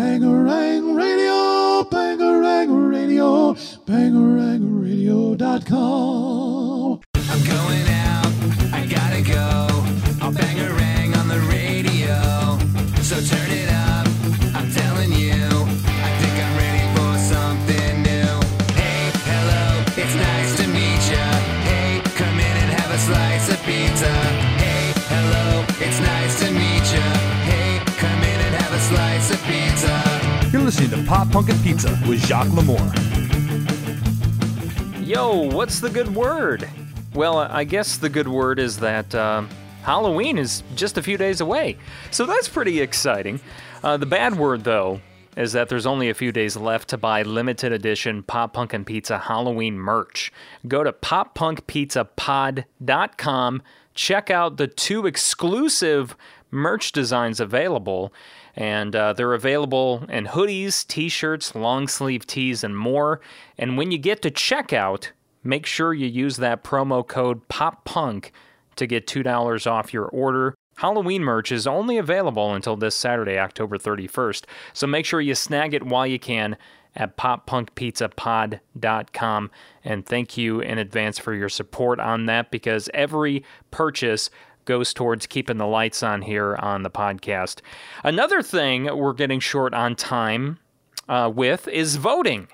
Bangarang Radio, Bangarang Radio, Bangarangradio.com. I'm going out, I gotta go. I'll bang a rang on the radio. So turn listening to Pop Punk and Pizza with Jacques Lamour. Yo, what's the good word? Well, I guess the good word is that uh, Halloween is just a few days away. So that's pretty exciting. Uh, the bad word, though, is that there's only a few days left to buy limited edition Pop Punk and Pizza Halloween merch. Go to poppunkpizzapod.com, check out the two exclusive merch designs available. And uh, they're available in hoodies, t shirts, long sleeve tees, and more. And when you get to checkout, make sure you use that promo code POPPUNK to get $2 off your order. Halloween merch is only available until this Saturday, October 31st. So make sure you snag it while you can at poppunkpizzapod.com. And thank you in advance for your support on that because every purchase goes towards keeping the lights on here on the podcast. Another thing we're getting short on time uh, with is voting.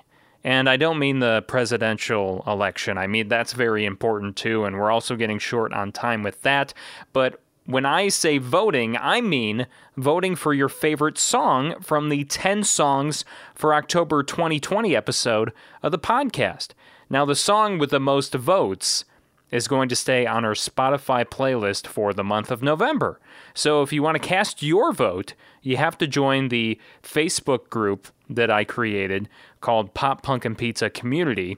And I don't mean the presidential election. I mean, that's very important too. And we're also getting short on time with that. But when I say voting, I mean voting for your favorite song from the 10 songs for October 2020 episode of the podcast. Now, the song with the most votes is going to stay on our Spotify playlist for the month of November. So if you want to cast your vote, you have to join the Facebook group that I created called Pop Punk and Pizza Community.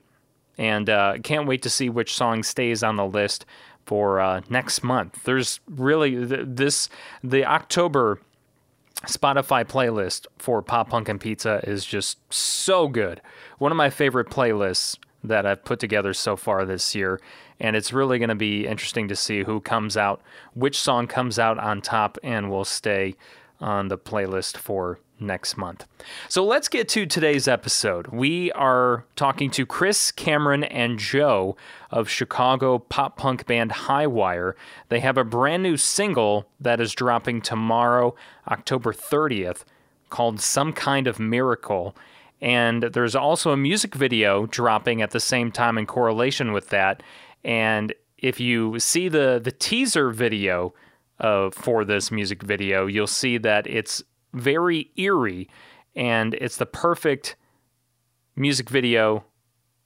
And uh, can't wait to see which song stays on the list for uh, next month. There's really th- this, the October Spotify playlist for Pop Punk and Pizza is just so good. One of my favorite playlists that I've put together so far this year. And it's really going to be interesting to see who comes out, which song comes out on top, and will stay on the playlist for next month. So let's get to today's episode. We are talking to Chris, Cameron, and Joe of Chicago pop punk band Highwire. They have a brand new single that is dropping tomorrow, October 30th, called Some Kind of Miracle. And there's also a music video dropping at the same time in correlation with that. And if you see the the teaser video uh, for this music video, you'll see that it's very eerie, and it's the perfect music video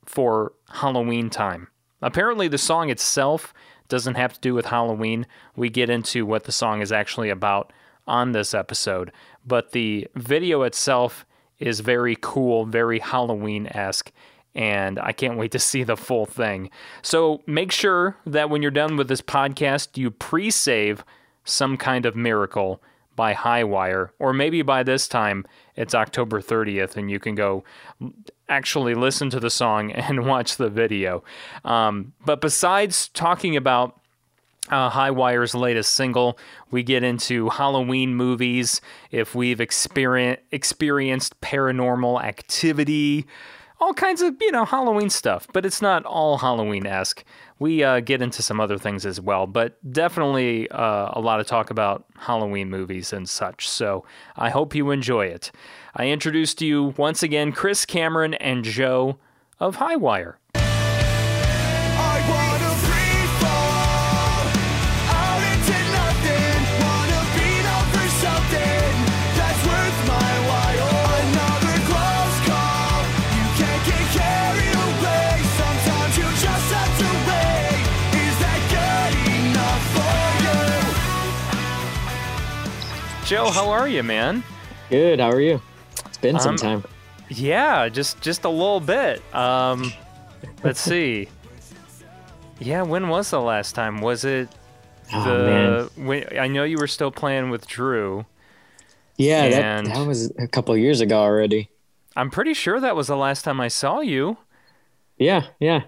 for Halloween time. Apparently, the song itself doesn't have to do with Halloween. We get into what the song is actually about on this episode, but the video itself is very cool, very Halloween esque, and I can't wait to see the full thing. So make sure that when you're done with this podcast, you pre save some kind of miracle by Highwire, or maybe by this time it's October 30th and you can go actually listen to the song and watch the video. Um, but besides talking about uh, Highwire's latest single. We get into Halloween movies, if we've experience, experienced paranormal activity, all kinds of, you know, Halloween stuff. But it's not all Halloween esque. We uh, get into some other things as well, but definitely uh, a lot of talk about Halloween movies and such. So I hope you enjoy it. I introduced to you once again Chris Cameron and Joe of Highwire. Joe, how are you, man? Good. How are you? It's been some Um, time. Yeah, just just a little bit. Um, let's see. Yeah, when was the last time? Was it Oh the? man. When, I know you were still playing with Drew. Yeah, that, that was a couple years ago already. I'm pretty sure that was the last time I saw you. Yeah, yeah.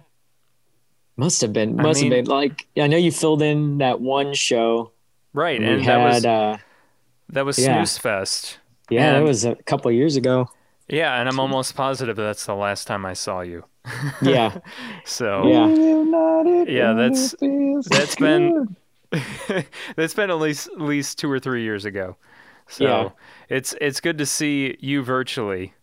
Must have been. I Must mean- have been. Like I know you filled in that one show. Right, we and had that was uh that was yeah. Snooze Fest. Yeah, that was a couple years ago. Yeah, and I'm almost positive that's the last time I saw you. Yeah, So yeah. yeah, that's that's been that's been at least at least two or three years ago. So Yeah. it's it's good to see you virtually.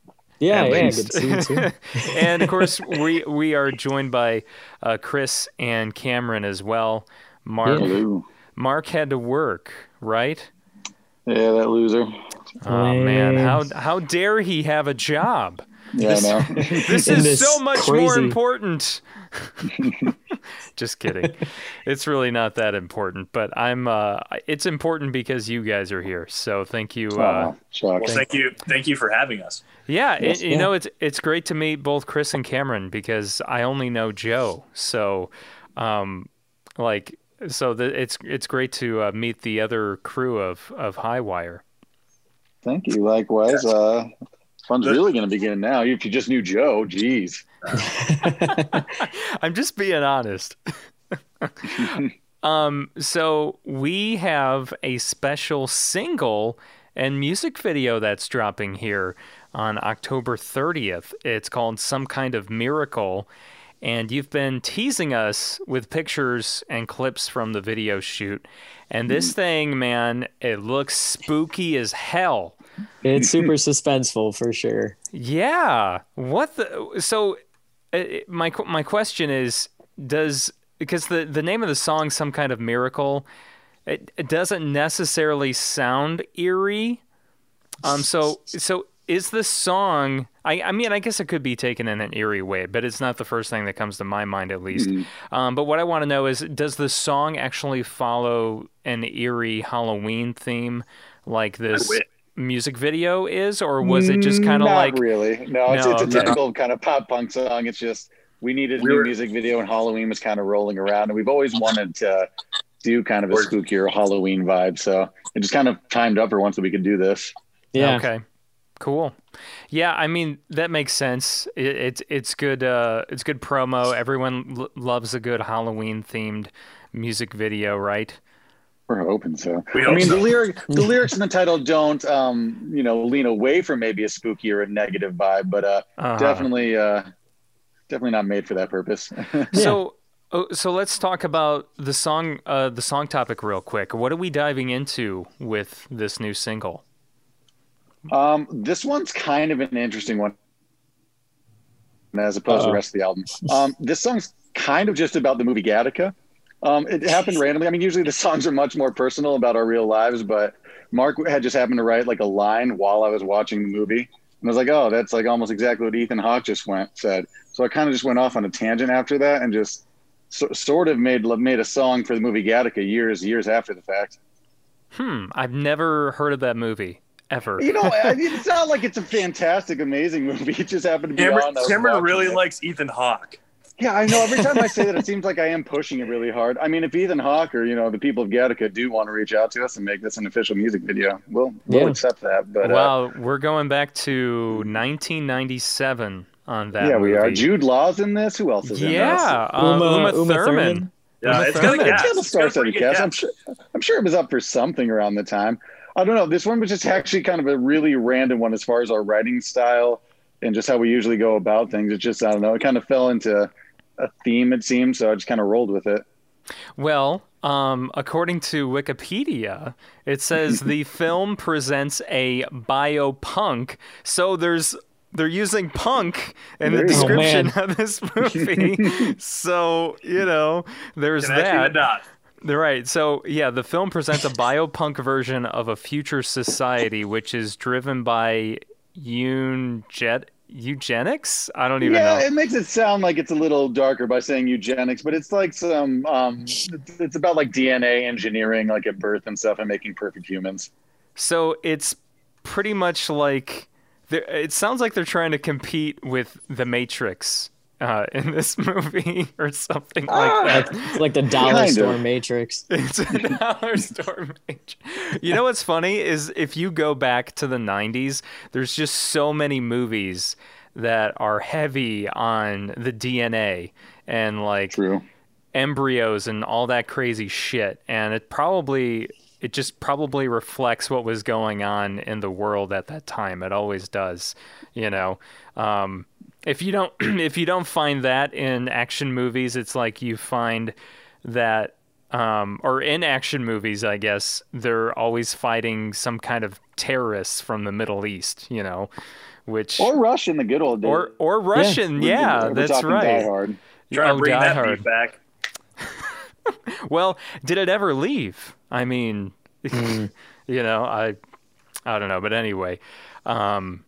Yeah, yeah, good to see you too. and of course, we we are joined by uh, Chris and Cameron as well. Mark Yeah. Hello. Mark had to work, right? Yeah, that loser. Oh man, how how dare he have a job? Yeah, I know. This is this so much more important. Just kidding. It's really not that important, but I'm uh it's important because you guys are here. So thank you uh oh. Well, thank you, thank you for having us. Yeah, it- you yeah. know it's it's great to meet both Chris and Cameron because I only know Joe. So um like so the, it's it's great to uh, meet the other crew of of Highwire. Thank you. Likewise. Uh, fun's really going to begin now. If you just knew Joe, geez. I'm just being honest. um, so we have a special single and music video that's dropping here on October 30th. It's called Some Kind of Miracle. And you've been teasing us with pictures and clips from the video shoot. And this thing, man, it looks spooky as hell. It's super suspenseful for sure. Yeah. What the? So, uh, my my question is, does because the the name of the song, some kind of miracle, it, it doesn't necessarily sound eerie. Um. So so is the song? I I mean, I guess it could be taken in an eerie way, but it's not the first thing that comes to my mind, at least. Um. But what I want to know is, does the song actually follow an eerie Halloween theme, like this? music video is or was it just kind of Not like really. No, it's, No, it's a okay. typical kind of pop punk song. It's just we needed a We new were- music video, and Halloween was kind of rolling around, and we've always wanted to do kind of a spookier Halloween vibe. So it just kind of timed up for once that we could do this. Yeah. Okay. Cool. Yeah, I mean that makes sense. It, it's it's good. Uh, it's good promo. Everyone l- loves a good Halloween themed music video, right? We're hoping so. We I mean, so. the lyric, the lyrics in the title don't, um, you know, lean away from maybe a spooky or a negative vibe, but uh, Uh-huh. definitely, uh, definitely not made for that purpose. So, oh, so let's talk about the song. Uh, the song topic real quick. What are we diving into with this new single? Um, this one's kind of an interesting one, as opposed to Uh-oh. the rest of the album. Um, this song's kind of just about the movie Gattaca. Um, it happened randomly. I mean, usually the songs are much more personal about our real lives, but Mark had just happened to write like a line while I was watching the movie, and I was like, "Oh, that's like almost exactly what Ethan Hawke just went said." So I kind of just went off on a tangent after that, and just so, sort of made made a song for the movie Gattaca years years after the fact. Hmm. I've never heard of that movie ever. You know, I mean, it's not like it's a fantastic, amazing movie. It just happened to be Cameron, on. Cameron really it. likes Ethan Hawke. Yeah, I know. Every time I say that, it seems like I am pushing it really hard. I mean, if Ethan Hawke or you know the people of Gattaca do want to reach out to us and make this an official music video, we'll we'll Yeah. accept that. But uh, Well, we're going back to 1997 on that. yeah, we are. Jude Law's in this. Who else is in this? Yeah, uh, Uma- Uma, Uma Thurman. Thurman. Yeah, Uma it's got a Thurman. cast. It's got a It's got a star-studded cast. I'm sure. I'm sure it was up for something around the time. I don't know. This one was just actually kind of a really random one as far as our writing style and just how we usually go about things. It just I don't know. It kind of fell into a theme it seemed, so I just kind of rolled with it. Well, um, according to Wikipedia, it says the film presents a biopunk. So there's they're using punk in the There you go. description Oh, of this movie. so you know, there's Can actually that. Right. So, yeah, the film presents a biopunk version of a future society which is driven by euget- eugenics. I don't even yeah, know. it makes it sound like it's a little darker by saying eugenics, but it's like some. Um, it's, it's about like DNA engineering, like at birth and stuff, and making perfect humans. So it's pretty much like it sounds like they're trying to compete with the Matrix uh, in this movie or something like that. It's like the dollar Kind of. store matrix. It's a dollar store matrix. You know what's funny is if you go back to the 90s, there's just so many movies that are heavy on the DNA and like True. embryos and all that crazy shit. And it probably it just probably reflects what was going on in the world at that time. It always does, you know. Um, if you don't if you don't find that in action movies, it's like you find that um, or in action movies, I guess they're always fighting some kind of terrorists from the Middle East, you know, which Or Russian, the good old days. or, or Russian, We're- yeah, we're that's talking Die right. Hard. Trying Oh, to bring Die that Hard. back. Well, did it ever leave? I mean, Hmm. you know, I I don't know, but anyway, um,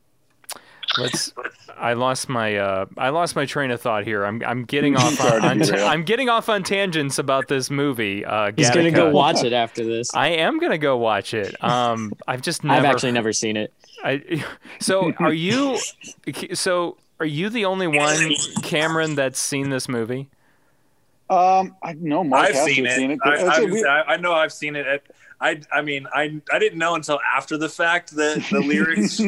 let's. I lost my uh, I lost my train of thought here. I'm I'm getting off on, on derail. I'm getting off on tangents about this movie. Uh, He's gonna go watch it after this. I am gonna go watch it. Um, I've just never. I've actually never seen it. I, so are you? So are you the only one, Cameron, that's seen this movie? Um, I know Mark I've seen it. seen it. I, It's I, a was- I, I know I've seen it. I, I mean, I, I didn't know until after the fact that the lyrics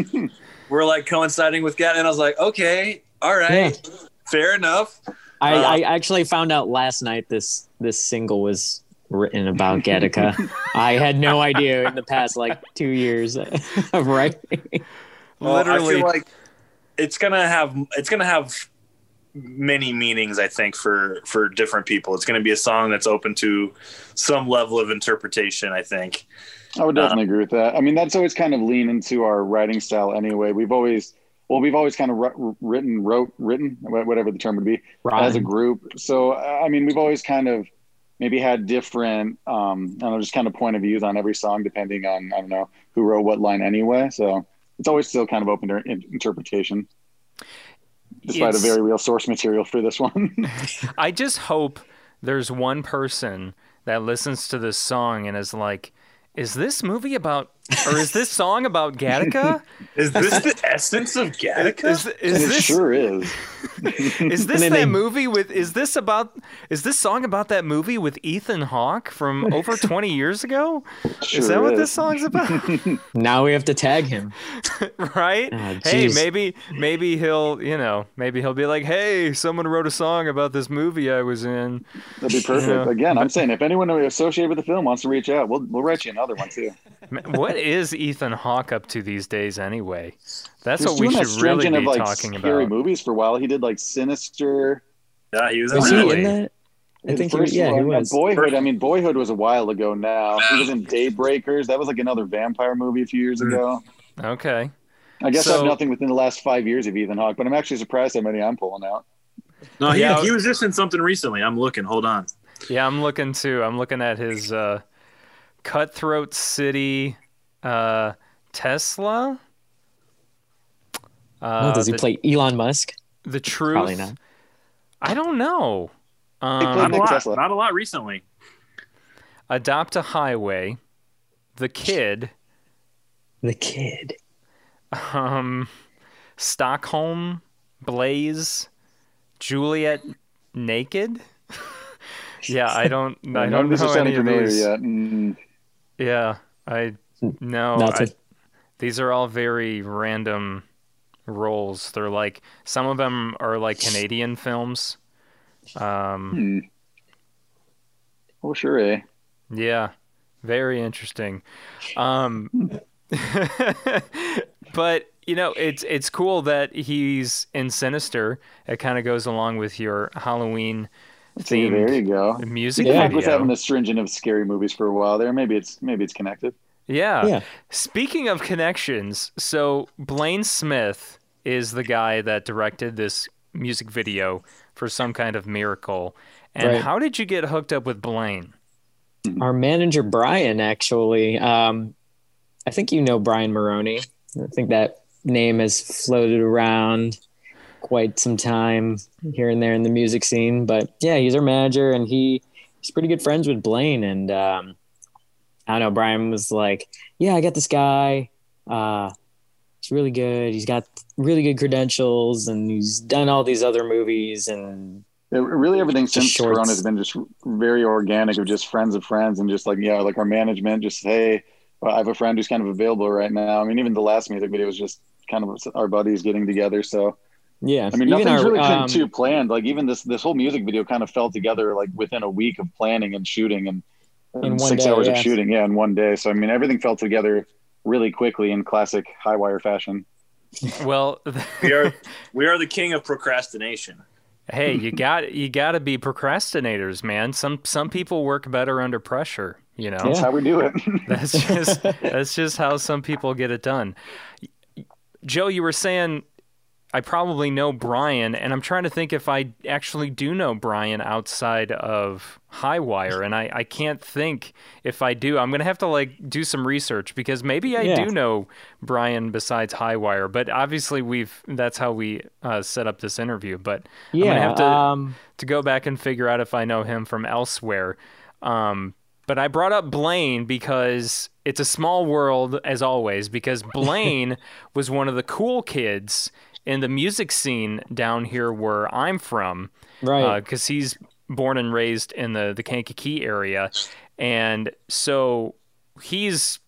were like coinciding with Gat, and I was like, okay, all right, fair enough. I, Uh, I actually found out last night this this single was written about Gattaca. I had no idea in the past like two years of writing. Well, I Literally, feel like it's gonna have it's gonna have many meanings. I think for for different people, it's gonna be a song that's open to some level of interpretation. I think. I would definitely agree with that. I mean, that's always kind of lean into our writing style anyway. We've always, well, we've always kind of written, wrote, written, whatever the term would be, as a group. So, I mean, we've always kind of maybe had different, um, I don't know, just kind of point of views on every song, depending on, I don't know, who wrote what line anyway. So it's always still kind of open to in- interpretation, despite It's- a very real source material for this one. I just hope there's one person that listens to this song and is like, "Is this movie about, or is this song about Gattaca? Is this the essence of Gattaca? Is and is it this sure is. is this then that they- movie with? Is this about? Is this song about that movie with Ethan Hawke from over 20 years ago? Sure is that what this song's about? Now we have to tag him. right? Oh, hey, maybe maybe he'll you know maybe he'll be like, hey, someone wrote a song about this movie I was in. That'd be perfect. Yeah. Again, I'm saying if anyone associated with the film wants to reach out, we'll we'll write you another one too. Man, What is Ethan Hawke up to these days anyway? That's He what we should really be of like talking scary about. movies for a while. He did like Sinister. yeah, he was in Was that. he in that? I His think he, first yeah, he one, uh, was. Boyhood. I mean, Boyhood was a while ago now. He was in Daybreakers. That was like another vampire movie a few years Mm. ago. Okay. I guess I have nothing within the last five years of Ethan Hawke, but I'm actually surprised how many I'm pulling out. No, he, Yeah. he was just in something recently. I'm looking. Hold on. Yeah, I'm looking too. I'm looking at his uh, Cutthroat City uh, Tesla. Uh, does he the, play Elon Musk? the truth? Probably not. I don't know. played Um, Not a lot. Tesla. Not a lot recently. Adopt a Highway, The Kid, The kid. um, Stockholm, Blaze, Juliet, Naked. yeah, I don't. I don't of know sounding any of these. yet. Mm. Yeah, I no. I, these are all very random roles. They're like some of them are like Canadian films. Um, Hmm. Oh, sure, eh? yeah, very interesting. Um, but you know, it's it's cool that he's in Sinister. It kind of goes along with your Halloween See, there you go. music Yeah, video. was having a stringent of scary movies for a while there. Maybe it's maybe it's connected. Yeah. Yeah. Speaking of connections, so Blaine Smith is the guy that directed this music video for some kind of miracle. And Right. how did you get hooked up with Blaine? Our manager Brian actually. Um, I think you know Brian Maroney. I think that name has floated around quite some time here and there in the music scene. But yeah, he's our manager, and he he's pretty good friends with Blaine. And um, I don't know. Brian was like, "Yeah, I got this guy. Uh, he's really good. He's got really good credentials, and he's done all these other movies and It, really, everything since shorts. Corona has been just very organic of just friends of friends and just like yeah, like our management. Just hey, I have a friend who's kind of available right now. I mean, even the last music video was just kind of our buddies getting together. So yeah. I mean, even nothing's our, really um, too planned. Like even this this whole music video kind of fell together like within a week of planning and shooting, and In one six day, hours yeah. of shooting. Yeah, in one day. So I mean, everything fell together really quickly in classic Highwire fashion. Well, We are we are the king of procrastination. hey, you got you got to be procrastinators, man. Some some people work better under pressure. You know, That's how we do it. that's just that's just how some people get it done. Joe, you were saying I probably know Brian, and I'm trying to think if I actually do know Brian outside of Highwire, and I, I can't think if I do. I'm gonna have to like do some research because maybe I Yeah. do know Brian besides Highwire, but obviously we've that's how we uh, set up this interview. But yeah, I'm gonna have to um, to go back and figure out if I know him from elsewhere. Um, but I brought up Blaine because it's a small world, as always, because Blaine was one of the cool kids in the music scene down here where I'm from. right. Because he's born and raised in the, the Kankakee area. And so he's,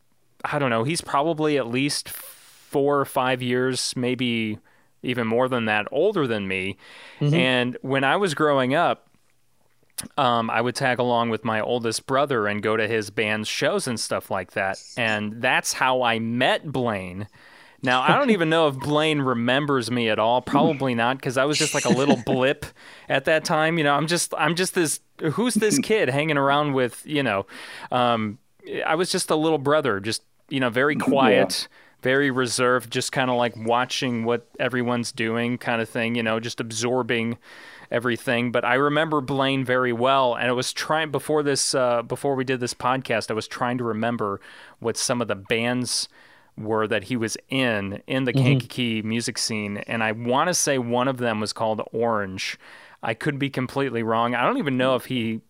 I don't know, he's probably at least four or five years, maybe even more than that, older than me. And when I was growing up, um, I would tag along with my oldest brother and go to his band's shows and stuff like that. And that's how I met Blaine. Now, I don't even know if Blaine remembers me at all. Probably not, because I was just like a little blip at that time. You know, I'm just, I'm just this, who's this kid hanging around with, you know, um, I was just a little brother, just, you know, very quiet, very reserved, just kind of like watching what everyone's doing kind of thing, you know, just absorbing everything. But I remember Blaine very well, and I was trying before this, uh, before we did this podcast, I was trying to remember what some of the bands were that he was in in the mm-hmm. Kankakee music scene, and I want to say one of them was called Orange. I could be completely wrong. I don't even know if he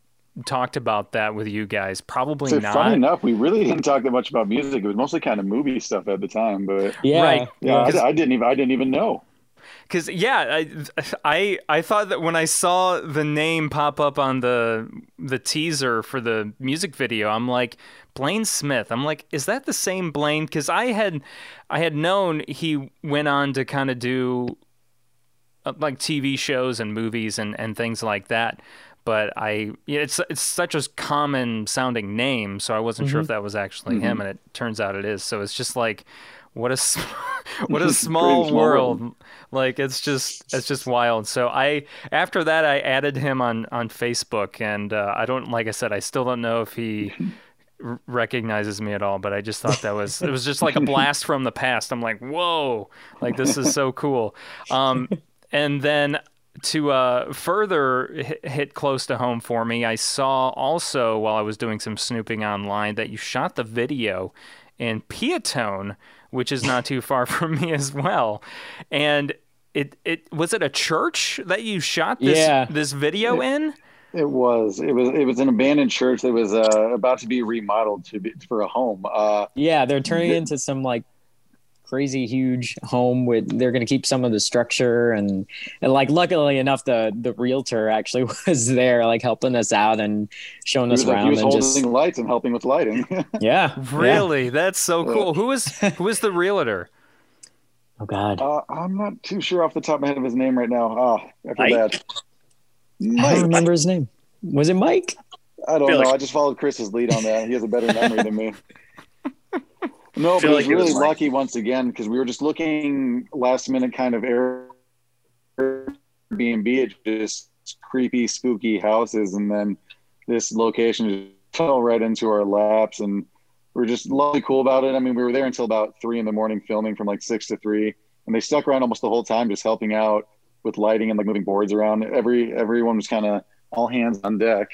talked about that with you guys. Probably So not. funny enough, we really didn't talk that much about music. It was mostly kind of movie stuff at the time, but yeah. right. yeah, I, I didn't even I didn't even know. Because yeah, I, I I thought that when I saw the name pop up on the the teaser for the music video, I'm like Blaine Smith. I'm like, is that the same Blaine? Because I had I had known he went on to kind of do uh, like TV shows and movies and, and things like that. But I, yeah, it's it's such a common sounding name, so I wasn't sure if that was actually him, and it turns out it is. So it's just like, what a what a small world. Like it's just it's just wild. So I after that I added him on on Facebook, and uh, I don't like I said I still don't know if he recognizes me at all. But I just thought that was it was just like a blast from the past. I'm like, whoa, like this is so cool. Um, and then to uh, further hit, hit close to home for me, I saw also while I was doing some snooping online that you shot the video in Peotone, which is not too far from me as well. And it it was it a church that you shot this Yeah. this video in? It was it was it was an abandoned church that was uh, about to be remodeled to be for a home. Uh, Yeah, they're turning it into some like crazy huge home with they're going to keep some of the structure and and like luckily enough the the realtor actually was there like helping us out and showing he us was, like, he around was and holding just lights and helping with lighting. yeah yeah. Really? That's so cool. Who was who was the realtor? oh god uh, I'm not too sure off the top of my head of his name right now. Oh, I feel Mike? bad. I don't remember his name was it Mike I don't feel know. like- I just followed Chris's lead on that. He has a better memory than me. No, but like was really lucky once again because we were just looking last minute kind of Airbnb at just creepy, spooky houses, and then this location just fell right into our laps, and we are just lovely cool about it. I mean, we were there until about three in the morning, filming from like six to three, and they stuck around almost the whole time, just helping out with lighting and like moving boards around. Every everyone was kind of all hands on deck.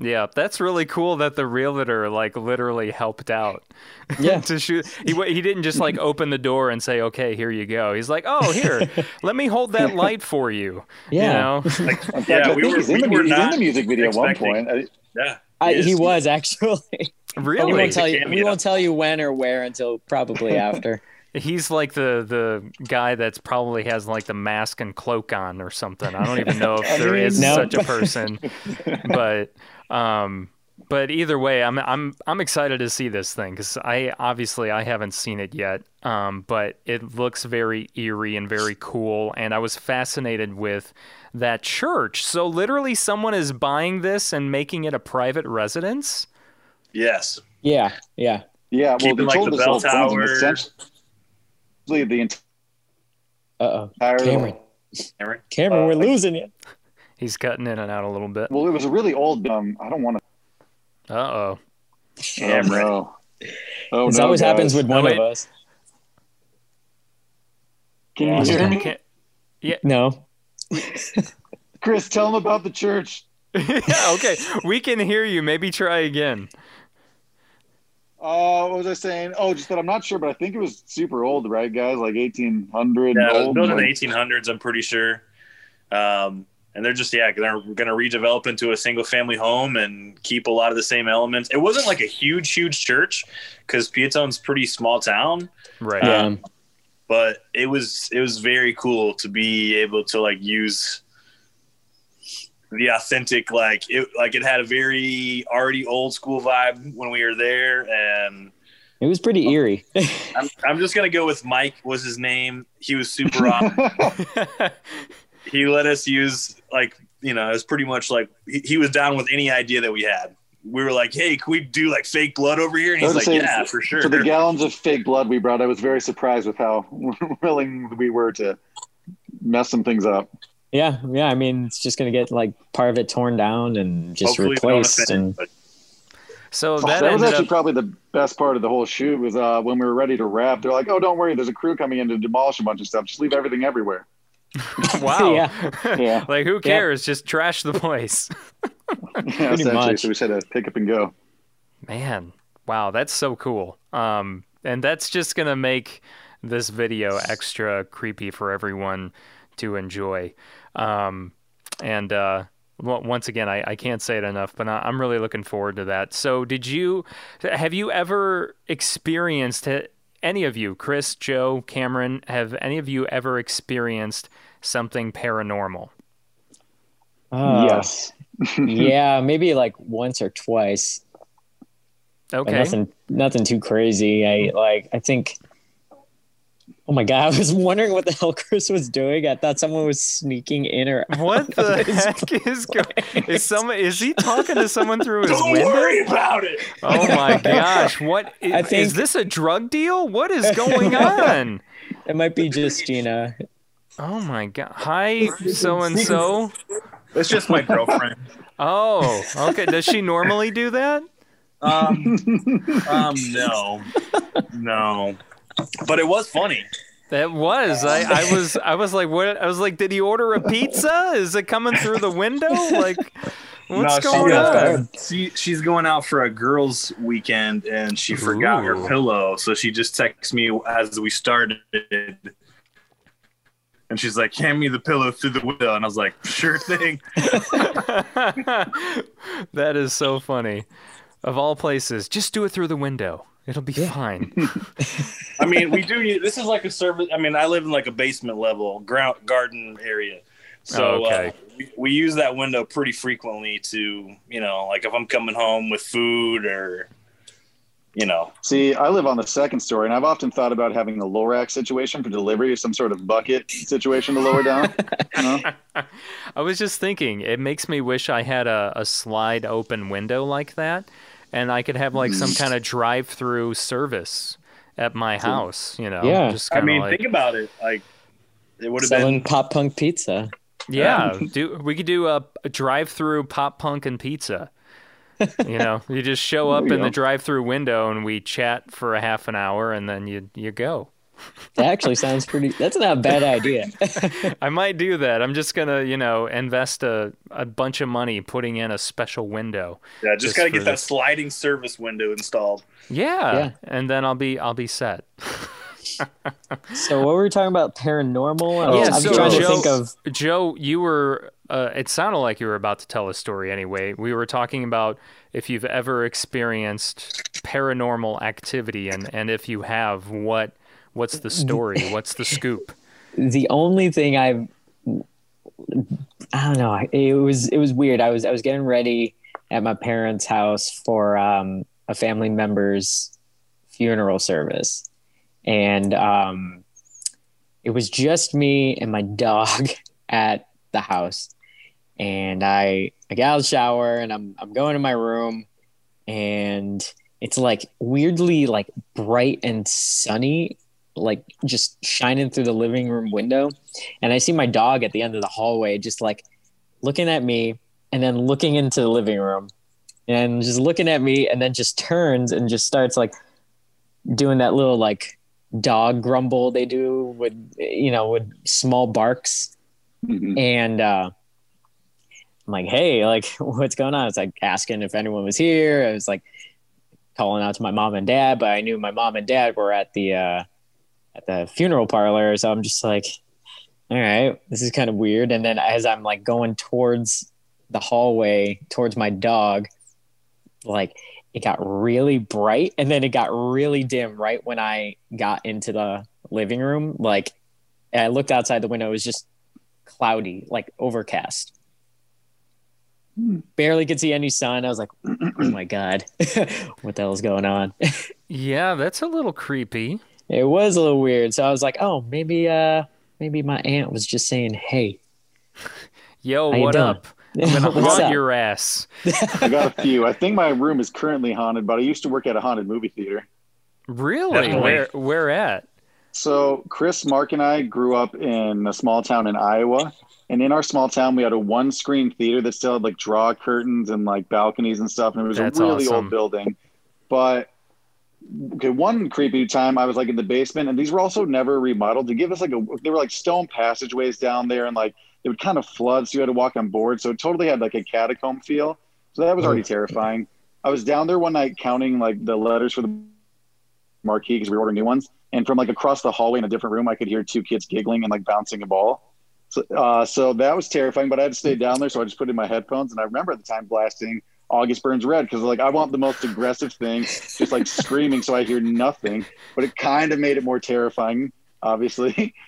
Yeah, that's really cool that the realtor like literally helped out. Yeah. to shoot. He he didn't just like open the door and say, "Okay, here you go." He's like, "Oh, here, let me hold that light for you." Yeah. You know? In fact, Yeah, we were- he's, in we the, were he's in the music video at one point. I, Yeah. I, is. he was actually we really? won't tell you cameo. we won't tell you when or where until probably after He's like the the guy that's probably has like the mask and cloak on or something. I don't even know if there is No. such a person, but um, but either way, I'm I'm I'm excited to see this thing because I obviously I haven't seen it yet. Um, but it looks very eerie and very cool, and I was fascinated with that church. So literally, someone is buying this and making it a private residence. Yes. Yeah, yeah. Yeah, well, Keeping, they like, told the this bell whole tower. Essentially the Uh oh. entire. Cameron. Cameron? Cameron, Uh, we're losing you. He's cutting in and out a little bit. Well, it was a really old. Um, I don't want to. Uh oh. Cameron. Oh, no. Oh, This no, always happens guys. with one Oh, of us. Can you hear me? Yeah. No. Chris, tell them about the church. yeah, okay. We can hear you. Maybe try again. Uh, what was I saying? Oh, just that I'm not sure, but I think it was super old, right, guys? Like 1800. Yeah, old. built in the 1800s, I'm pretty sure. Um, and they're just, yeah, they're going to redevelop into a single family home and keep a lot of the same elements. It wasn't like a huge, huge church because Peotone's pretty small town. Right. Yeah. Um, but it was it was very cool to be able to like use the authentic like it like it had a very already old school vibe when we were there and It was pretty oh. eerie. I'm, I'm just gonna go with Mike was his name. He was super awesome. He let us use like you know it was pretty much like he, he was down with any idea that we had. We were like hey can we do like fake blood over here? And he's like saying, yeah for sure. For the gallons of fake blood we brought, I was very surprised with how willing we were to mess some things up. Yeah, yeah. I mean, it's just gonna get like part of it torn down and just Hopefully replaced. offend, And but- So Oh, that, that was actually up. probably the best part of the whole shoot was uh, when we were ready to wrap. They're like, "Oh, don't worry, there's a crew coming in to demolish a bunch of stuff. Just leave everything everywhere." wow. Yeah. Yeah, like who cares? Just trash the place. yeah essentially. much. So we said to pick up and go. Man, wow, that's so cool. Um, and that's just gonna make this video extra creepy for everyone to enjoy. Um, and uh, well, once again, I, I can't say it enough, but I- I'm really looking forward to that. So, did you have you ever experienced any of you, Chris, Joe, Cameron, have any of you ever experienced something paranormal? uh, yes. yeah, maybe like once or twice. but Okay. nothing, nothing too crazy. I like. I think. Oh my god! I was wondering what the hell Chris was doing. I thought someone was sneaking in or out What the of his heck is going? Is someone is he talking to someone through his don't window? worry about it Oh my gosh! What is, I think- is this a drug deal? What is going on? It might be Justina. Oh my god! Hi, so and so. It's just my girlfriend. Oh, okay. Does she normally do that? Um, um, no, no. But it was funny. That was. I, I was. I was like, what? I was like, did he order a pizza? Is it coming through the window? Like, what's no, going she, on? she, she's going out for a girls' weekend and she forgot Ooh. her pillow. So she just texts me as we started. And she's like, hand me the pillow through the window. And I was like, sure thing. that is so funny. Of all places, just do it through the window. It'll be fine. I mean, we do. This is like a service. I mean, I live in like a basement level ground garden area, so Okay. uh, we, we use that window pretty frequently to, you know, like if I'm coming home with food or, you know, See, I live on the second story, and I've often thought about having a Lorax situation for delivery, of some sort of bucket situation to lower down. You know? I was just thinking, it makes me wish I had a, a slide open window like that, and I could have like some mm. kind of drive through service at my house, you know? Yeah. Just I mean, like, think about it. Like, it would have Selling been. pop punk pizza. yeah, do we could do a, a drive through pop punk and pizza. you know, you just show up There you in the drive through window and we chat for a half an hour and then you you go. That actually sounds pretty. That's not a bad idea. I might do that. I'm just gonna, you know, invest a, a bunch of money putting in a special window. Yeah, just, just got to for get that sliding service window installed. Yeah. Yeah. And then I'll be I'll be set. so what were we talking about? Paranormal. I was, Yeah, I'm so trying to think of. Joe, you were. Uh, it sounded like you were about to tell a story. Anyway, we were talking about if you've ever experienced paranormal activity, and and if you have, what what's the story? What's the scoop? the only thing I've I don't know. It was it was weird. I was I was getting ready at my parents' house for um, a family member's funeral service, and um, it was just me and my dog at the house. And I I got out of the shower and I'm I'm going to my room, and it's like weirdly like bright and sunny, like just shining through the living room window. And I see my dog at the end of the hallway, just like looking at me and then looking into the living room and just looking at me and then just turns and just starts like doing that little like dog grumble they do with you know with small barks Mhm. and uh I'm like, hey, like what's going on? It's like asking if anyone was here. I was like calling out to my mom and dad, but I knew my mom and dad were at the uh at the funeral parlor. So I'm just like, all right, this is kind of weird. And then as I'm like going towards the hallway towards my dog, like it got really bright and then it got really dim right when I got into the living room. Like I looked outside the window, it was just cloudy, like overcast. Hmm. Barely could see any sun. I was like, oh my God, what the hell's going on? Yeah, that's a little creepy. It was a little weird. So I was like, oh, maybe uh maybe my aunt was just saying, hey. Yo, what doing? up? I'm gonna What's haunt up? your ass. I got a few. I think my room is currently haunted, but I used to work at a haunted movie theater. Really? Definitely. Where where at? So Chris, Mark, and I grew up in a small town in Iowa, and in our small town, we had a one-screen theater that still had like draw curtains and like balconies and stuff, and it was That's a really awesome. old building. But okay, one creepy time I was like in the basement, and these were also never remodeled to give us like a. They were like stone passageways down there, and like it would kind of flood, so you had to walk on board. So it totally had like a catacomb feel. So that was already terrifying. I was down there one night counting like the letters for the marquee because we were ordering new ones. And from like across the hallway in a different room, I could hear two kids giggling and like bouncing a ball. So, uh, so that was terrifying. But I had to stay down there, so I just put in my headphones. And I remember at the time blasting "August Burns Red" because like I want the most aggressive thing, just like screaming, so I hear nothing. But it kind of made it more terrifying, obviously.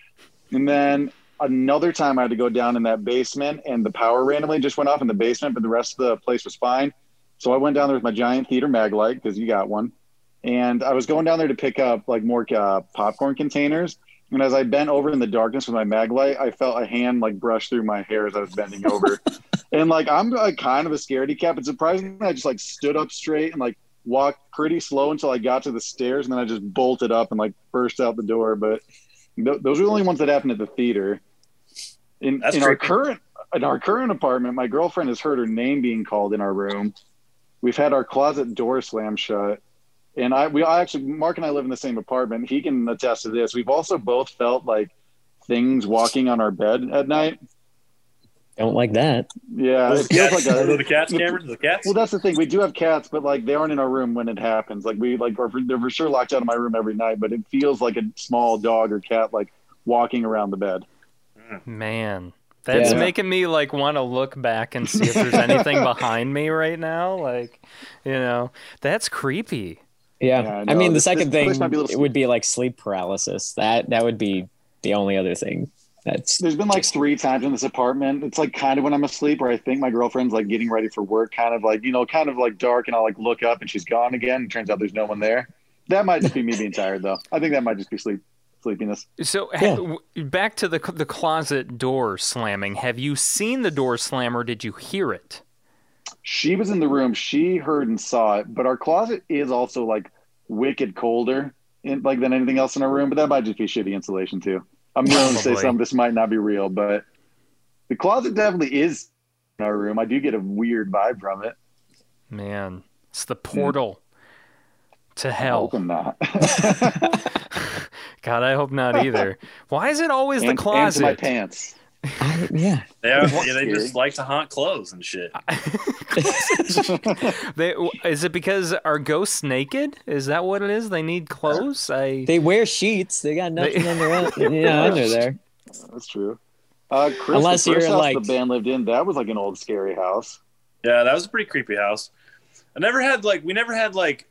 And then another time I had to go down in that basement, and the power randomly just went off in the basement, but the rest of the place was fine. So I went down there with my giant theater mag light because you got one, and I was going down there to pick up like more uh, popcorn containers. And as I bent over in the darkness with my mag light, I felt a hand like brush through my hair as I was bending over. and like I'm like kind of a scaredy cat, but surprisingly, I just like stood up straight and like walked pretty slow until I got to the stairs, and then I just bolted up and like burst out the door. But th- those are the only ones that happened at the theater. In, That's in our creepy. current in our current apartment, my girlfriend has heard her name being called in our room. We've had our closet door slam shut, and I we I actually Mark and I live in the same apartment. He can attest to this. We've also both felt like things walking on our bed at night. Don't like that. Yeah, it feels cats, like a. the cats, Cameron? The cats? Well, that's the thing. We do have cats, but like they aren't in our room when it happens. Like we like are for, they're for sure locked out of my room every night. But it feels like a small dog or cat like walking around the bed. Man, that's Yeah. making me like want to look back and see if there's anything behind me right now. Like, you know, that's creepy. Yeah. Yeah, I I, know. mean, the This- this second place thing be it would be like sleep paralysis. That that would be the only other thing. That's There's been like three times in this apartment. It's like kind of when I'm asleep, or I think my girlfriend's like getting ready for work, kind of like you know, kind of like dark, and I'll like look up and she's gone again. And turns out there's no one there. That might just be me being tired, though. I think that might just be sleep sleepiness. So Yeah. ha- back to the the closet door slamming. Have you seen the door slam or did you hear it? She was in the room. She heard and saw it, but our closet is also like wicked colder in, like than anything else in our room. But that might just be shitty insulation too. I'm going to say Probably. something. This might not be real, but the closet definitely is in our room. I do get a weird vibe from it. Man, it's the portal to hell. hope I'm not. God, I hope not either. Why is it always and, the and closet? my pants. I, yeah. They, are, yeah, they just like to haunt clothes and shit. They, is it because are ghosts naked? Is that what it is? They need clothes. I They wear sheets. They got nothing They- under yeah, under there. That's true. Uh, Chris, Unless the you're, house like- the band lived in, that was like an old scary house. Yeah, that was a pretty creepy house. I never had like we never had like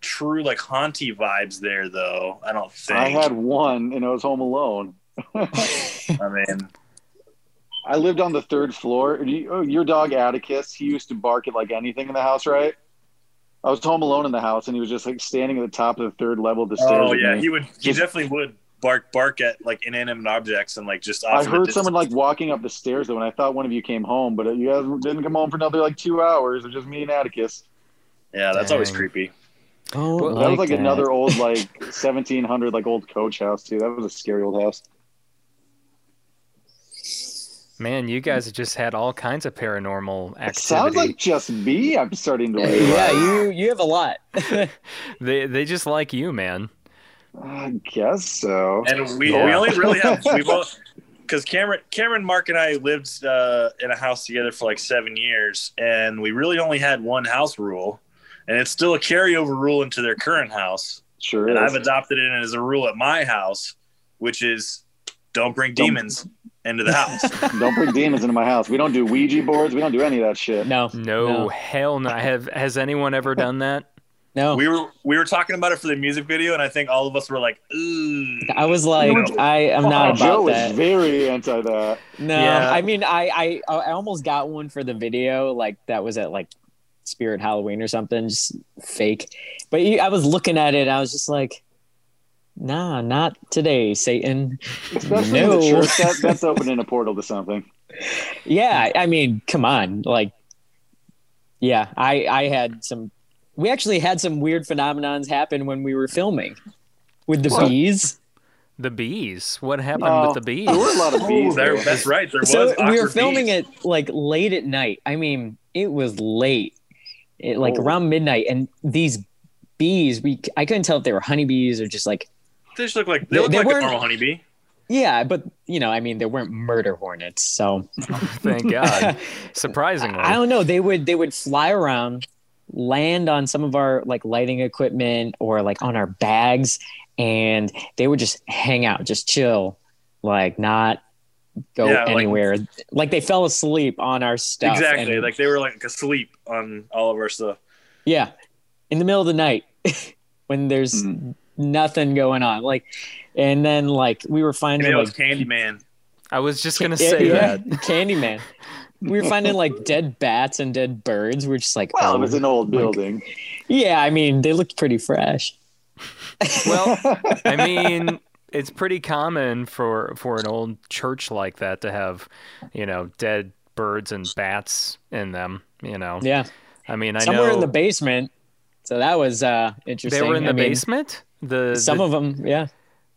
true like haunty vibes there though. I don't think. I had one, and it was Home Alone. I mean, I lived on the third floor. Oh, Your dog Atticus, he used to bark at like anything in the house, right? I was home alone in the house, and he was just like standing at the top of the third level of the oh, stairs. oh yeah, he would. He Just- definitely would bark bark at like inanimate objects and like just. I off in the heard someone like walking up the stairs though, and I thought one of you came home, but you guys didn't come home for another like two hours. It was just me and Atticus. Yeah, that's always creepy. Oh, that was like another old like 1700 like old coach house too. That was a scary old house. Man, you guys have just had all kinds of paranormal It sounds activity. like just me. I'm starting to Yeah, you you have a lot. They they just like you, man. I guess so. And we, we only really have we both because Cameron Cameron Mark and I lived uh, in a house together for like seven years, and we really only had one house rule, and it's still a carryover rule into their current house. Sure And is. I've adopted it as a rule at my house, which is don't bring Don't- demons into the house. don't bring demons into my house. We don't do Ouija boards. We don't do any of that shit. No, No, No. hell no. Have has anyone ever done that? no. we were we were talking about it for the music video, and I think all of us were like, "Ooh." I was like, I am not Oh, about Joe that. is very anti that. No, Yeah. I mean, I, I I almost got one for the video, like that was at like Spirit Halloween or something, just fake. But I was looking at it, I was just like, Nah, not today, Satan. Especially No. in the church. That, that's opening a portal to something. Yeah, I mean, come on, like, yeah, I I had some. We actually had some weird phenomenons happen when we were filming with the What? bees. The bees. What happened Oh, with the bees? There were a lot of bees. Oh, there, there. that's right. There was. so we were filming bees. it like late at night. I mean, it was late, it, like Oh. around midnight, and these bees, we I couldn't tell if they were honeybees or just like They just look like they, They- look they like a normal honeybee. yeah, but you know, I mean, they weren't murder hornets, so Thank God. Surprisingly. I don't know. They would they would fly around, land on some of our like lighting equipment or like on our bags, and they would just hang out, just chill, like not go Yeah, like- anywhere. Like, they fell asleep on our stuff. Exactly. and- Like they were like asleep on all of our stuff. yeah, in the middle of the night when there's Mm. Nothing going on. Like, and then like we were finding Maybe it like was Candyman. I was just gonna say yeah, that. Candyman. We were finding like dead bats and dead birds. We're just like, Well, oh, it was an old like- building. yeah. I mean, they looked pretty fresh. Well, I mean, it's pretty common for for an old church like that to have, you know, dead birds and bats in them. You know. Yeah, I mean, I somewhere know in the basement. So that was uh interesting. they were in I the mean, basement. The Some the- of them, yeah.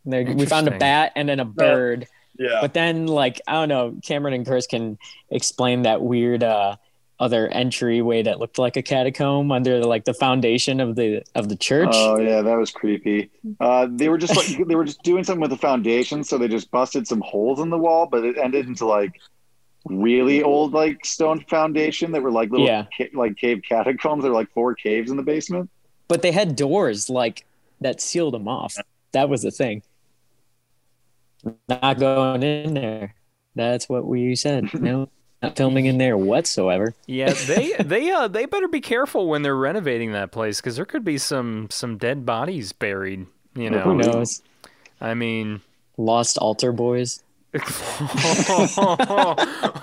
We found a bat and then a bird. Yeah. But then, like, I don't know, Cameron and Chris can explain that weird uh, other entryway that looked like a catacomb under like the foundation of the of the church. Oh yeah, that was creepy. Uh, they were just like they were just doing something with the foundation, so they just busted some holes in the wall, but it ended into like really old like stone foundation that were like little Yeah. ca- like cave catacombs. There were like four caves in the basement. But they had doors like that sealed them off. That was the thing. Not going in there. That's what we said. No, not filming in there whatsoever. Yeah, they they uh they better be careful when they're renovating that place because there could be some some dead bodies buried. You know, Who knows? I mean, Lost altar boys.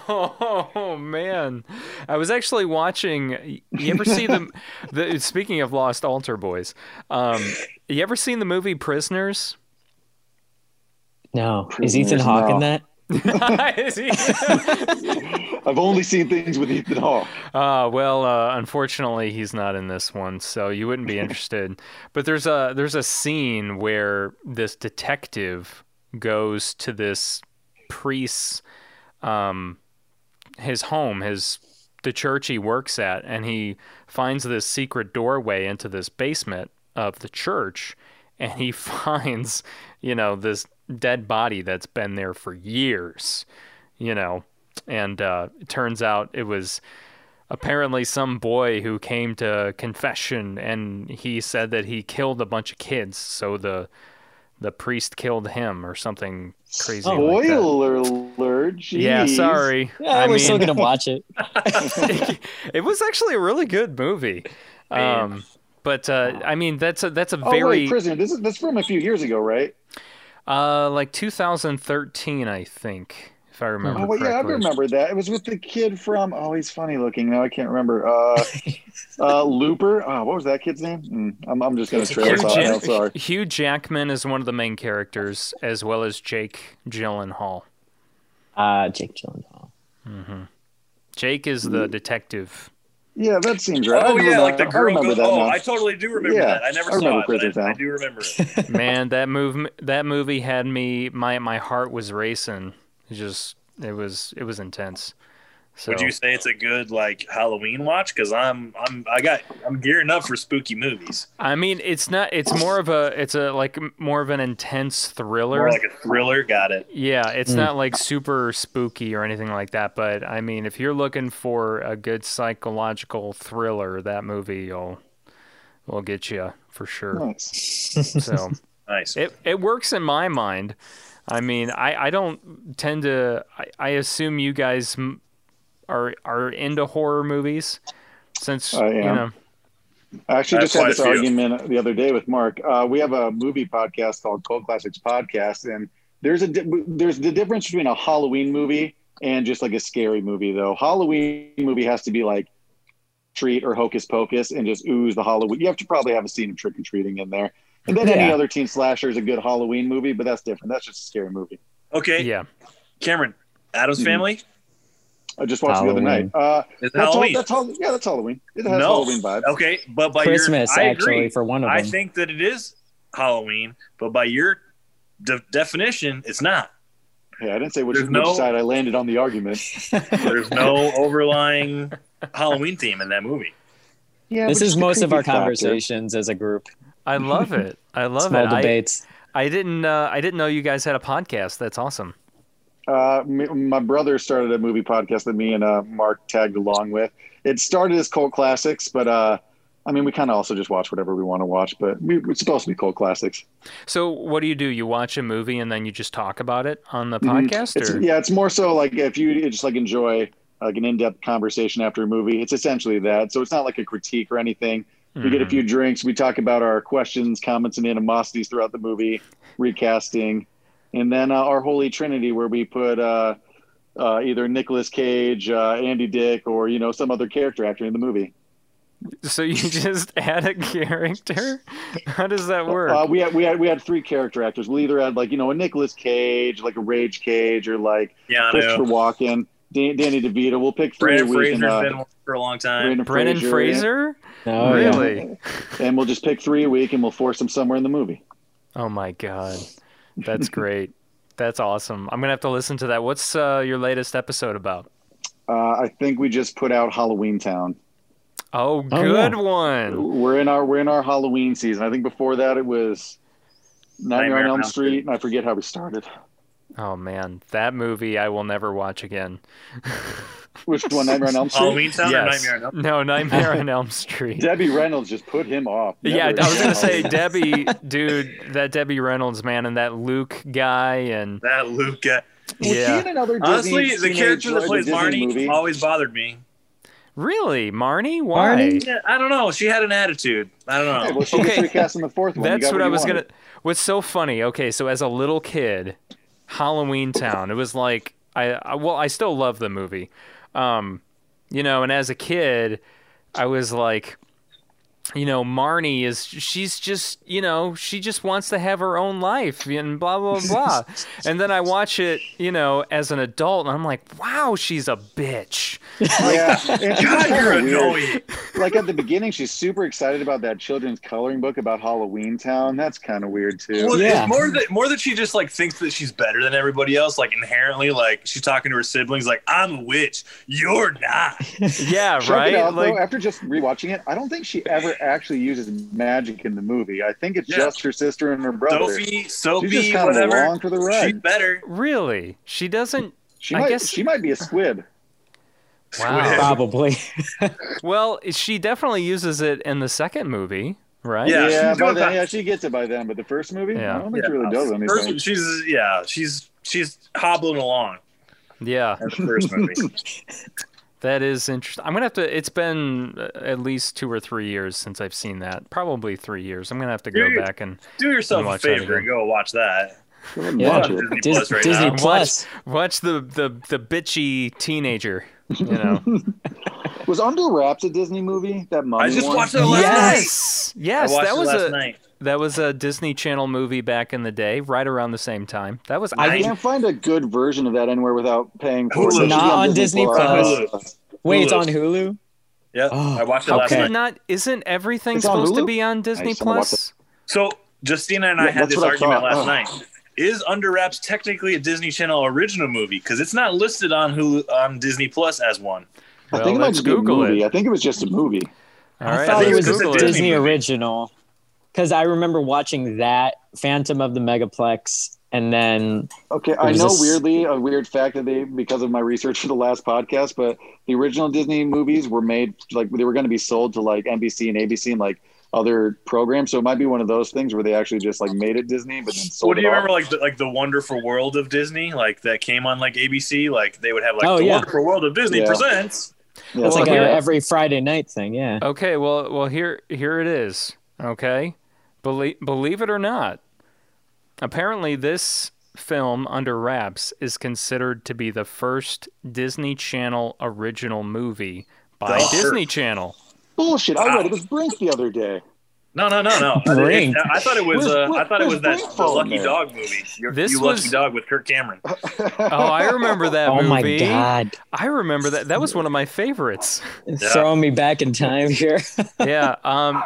Oh, man, I was actually watching. You ever see the? the speaking of Lost Altar Boys, um, you ever seen the movie Prisoners? No, is Ethan Hawke in no. that? Is he- I've only seen things with Ethan Hawke. Uh, well, uh, unfortunately, he's not in this one, so you wouldn't be interested. but there's a there's a scene where this detective goes to this priest's um, his home, his the church he works at, and he finds this secret doorway into this basement of the church, and he finds, you know, this dead body that's been there for years, you know, and uh, it turns out it was apparently some boy who came to confession, and he said that he killed a bunch of kids, so the the priest killed him or something crazy. Oh, like that. Spoiler alert! Yeah, sorry. Yeah, I we're still gonna watch it. it was actually a really good movie. Um, but uh, I mean, that's a that's a Oh very wait, prisoner. This is that's from a few years ago, right? uh like 2013, I think, if I remember Oh, well, yeah, I remember that. It was with the kid from. Oh, he's funny looking. Now I can't remember. Uh, uh, Looper. Oh, what was that kid's name? Mm, I'm, I'm just gonna trail Hugh, us off. Ja- Sorry. Hugh Jackman is one of the main characters, as well as Jake Gyllenhaal. Uh, Jake Gyllenhaal. Hmm. Jake is the detective. Yeah, that seems right. Oh yeah, remember like the that. I girl. remember Goes, that oh, now. I totally do remember Yeah, that. I never I saw remember it, but I, I do remember it. Man, that move that movie had me my my heart was racing. It just it was it was intense. So Would you say it's a good like Halloween watch? Because I'm I'm I got I'm gearing up for spooky movies. I mean, it's not it's more of a it's a like more of an intense thriller. More like a thriller. Got it. Yeah, it's hmm. not like super spooky or anything like that, but I mean, if you're looking for a good psychological thriller, that movie will will get you for sure. Nice. So Nice. it it works in my mind. I mean, I, I don't tend to. I, I assume you guys are are into horror movies, since I you know. I actually That's just had this few. argument the other day with Mark. Uh, we have a movie podcast called Cult Classics Podcast, and there's a di- there's the difference between a Halloween movie and just like a scary movie. Though Halloween movie has to be like treat or hocus pocus and just ooze the Halloween. You have to probably have a scene of trick or treating in there, and then any other teen slasher is a good Halloween movie, but that's different. That's just a scary movie. Okay, Yeah, Cameron, Addams Mhm. Family. I just watched it the other night. Uh, Is that's all, Halloween. that's Hall- yeah, that's Halloween. It has no. Halloween vibes. Okay, but by Christmas your, I actually agree. for one of them. I think that it is Halloween, but by your de- definition, it's not. Hey, I didn't say which, There's which no- side I landed on the argument. There's no overlying Halloween theme in that movie. Yeah, this but is most of our factor. conversations as a group. I love it. I love Small it. I, debates. I didn't uh, I didn't know you guys had a podcast. That's awesome. Uh, me, my brother started a movie podcast that me and uh, Mark tagged along with. It started as cult classics, but uh, I mean, we kind of also just watch whatever we want to watch. But we, it's supposed to be cult classics. So what do you do? You watch a movie and then you just talk about it on the Mhm. podcast, It's, or yeah, it's more so like if you just like enjoy like an in-depth conversation after a movie, it's essentially that. So it's not like a critique or anything. We get a Mhm. few drinks. We talk about our questions, comments, and animosities throughout the movie, recasting, and then uh, our holy trinity, where we put uh, uh, either Nicolas Cage, uh, Andy Dick, or you know some other character actor in the movie. So you just add a character? How does that work? Uh, we had we had we had three character actors. We'll either add like you know a Nicolas Cage, like a Rage Cage, or like Yeah, I Christopher know. Walken, Dan- Danny DeVito. We'll pick three a Brandon week, and, uh, been one for a long time. Brendan Brendan Fraser, Fraser? Oh, yeah. really? and we'll just pick three a week, and we'll force them somewhere in the movie. Oh my god, that's great. That's awesome. I'm gonna have to listen to that. What's uh, your latest episode about? Uh, I think we just put out Halloween Town. Oh, Oh, good yeah. one. We're in our we're in our Halloween season. I think before that it was Nightmare, on Elm Street, and I forget how we started. Oh man, that movie I will never watch again. Which one? Nightmare on Elm Street. Halloween Town or Yes. Nightmare on Elm? No, Nightmare on Elm Street. Debbie Reynolds just put him off. Yeah, I was gonna say Debbie, dude, that Debbie Reynolds man, and that Luke guy, and That Luke guy. Was he yeah, in another Honestly, the character that plays Marnie movie? always bothered me. really, Marnie, why? Marnie? I don't know. She had an attitude. I don't know. Yeah, well, she Okay. gets recast in the fourth one. You That's what I was wanted. gonna. What's so funny? Okay, so as a little kid, Halloween Town. It was like I, I well, I still love the movie, um, you know. And as a kid, I was like, you know, Marnie is she's just you know she just wants to have her own life and blah blah blah. and then I watch it, you know, as an adult, and I'm like, wow, she's a bitch. Yeah, and she was God, you're annoying. Like at the beginning, she's super excited about that children's coloring book about Halloween Town. That's kind of weird too. Well, Yeah. more that more that she just like thinks that she's better than everybody else. Like inherently, like she's talking to her siblings, like I'm a witch, you're not. Yeah, right. out, like, though. After just rewatching it, I don't think she ever actually uses magic in the movie. I think it's Yeah. just her sister and her brother. Sophie, She's just Sophie, kind of whatever. along for the She's ride. better. really, she doesn't. She I might, guess- she might be a squib. Wow. Probably. Well, she definitely uses it in the second movie, right? Yeah, Yeah, she's by then, yeah, she gets it by then. But the first movie, Yeah. I don't think she really does anything. First, she's yeah, she's she's hobbling along. Yeah, That's the first movie. that is interesting. I'm gonna have to. It's been uh, at least two or three years since I've seen that. Probably three years. I'm gonna have to go Dude. back and Do yourself And a watch that favor and go watch that. Go Yeah. watch it. Disney Dis- Plus right Disney now. Plus. watch the the the bitchy teenager. You know. Was Under Wraps a Disney movie? That mummy I just one? watched it last yes, night. yes, I watched that was last a night. That was a Disney Channel movie back in the day, right around the same time. That was I I can't find a good version of that anywhere without paying for it. Hulu. It should Not on Disney Plus. Hulu. Wait, it's on Hulu? Yeah, Oh, I watched it How last can okay. it night. not? Isn't everything It's supposed to be on Disney Nice, I'm gonna watch Plus? So Justina and I Yeah, had this I argument thought. last Ugh. night. Is Under Wraps technically a Disney Channel original movie? Because it's not listed on Hulu on Disney Plus as one. I think it might let's just be a Google movie. it. I think it was just a movie. All I right, thought think it was it's a a Disney Disney movie. original because I remember watching that Phantom of the Megaplex, and then Okay, I know this- weirdly a weird fact that they because of my research for the last podcast, but the original Disney movies were made like they were going to be sold to like NBC and ABC and like other programs. So it might be one of those things where they actually just like made it Disney, but then sold What do it you off. remember, like the, like the Wonderful World of Disney, like that came on like ABC? Like they would have like Oh, the yeah. Wonderful World of Disney Yeah. presents. Yeah, it's Well, like here- a every Friday night thing. Yeah. Okay, well, well, here, here it is. Okay, believe believe it or not, apparently this film Under Wraps is considered to be the first Disney Channel original movie by The Disney first. Channel. bullshit. I read it was Brink the other day. No, no, no, no. I, Brink. I thought it was. Uh, I thought it was that the Lucky there? Dog movie. Your, This you was- Lucky Dog with Kirk Cameron. Oh, I remember that movie. Oh my god! I remember that. That was one of my favorites. Throwing me back in time here. yeah. Um.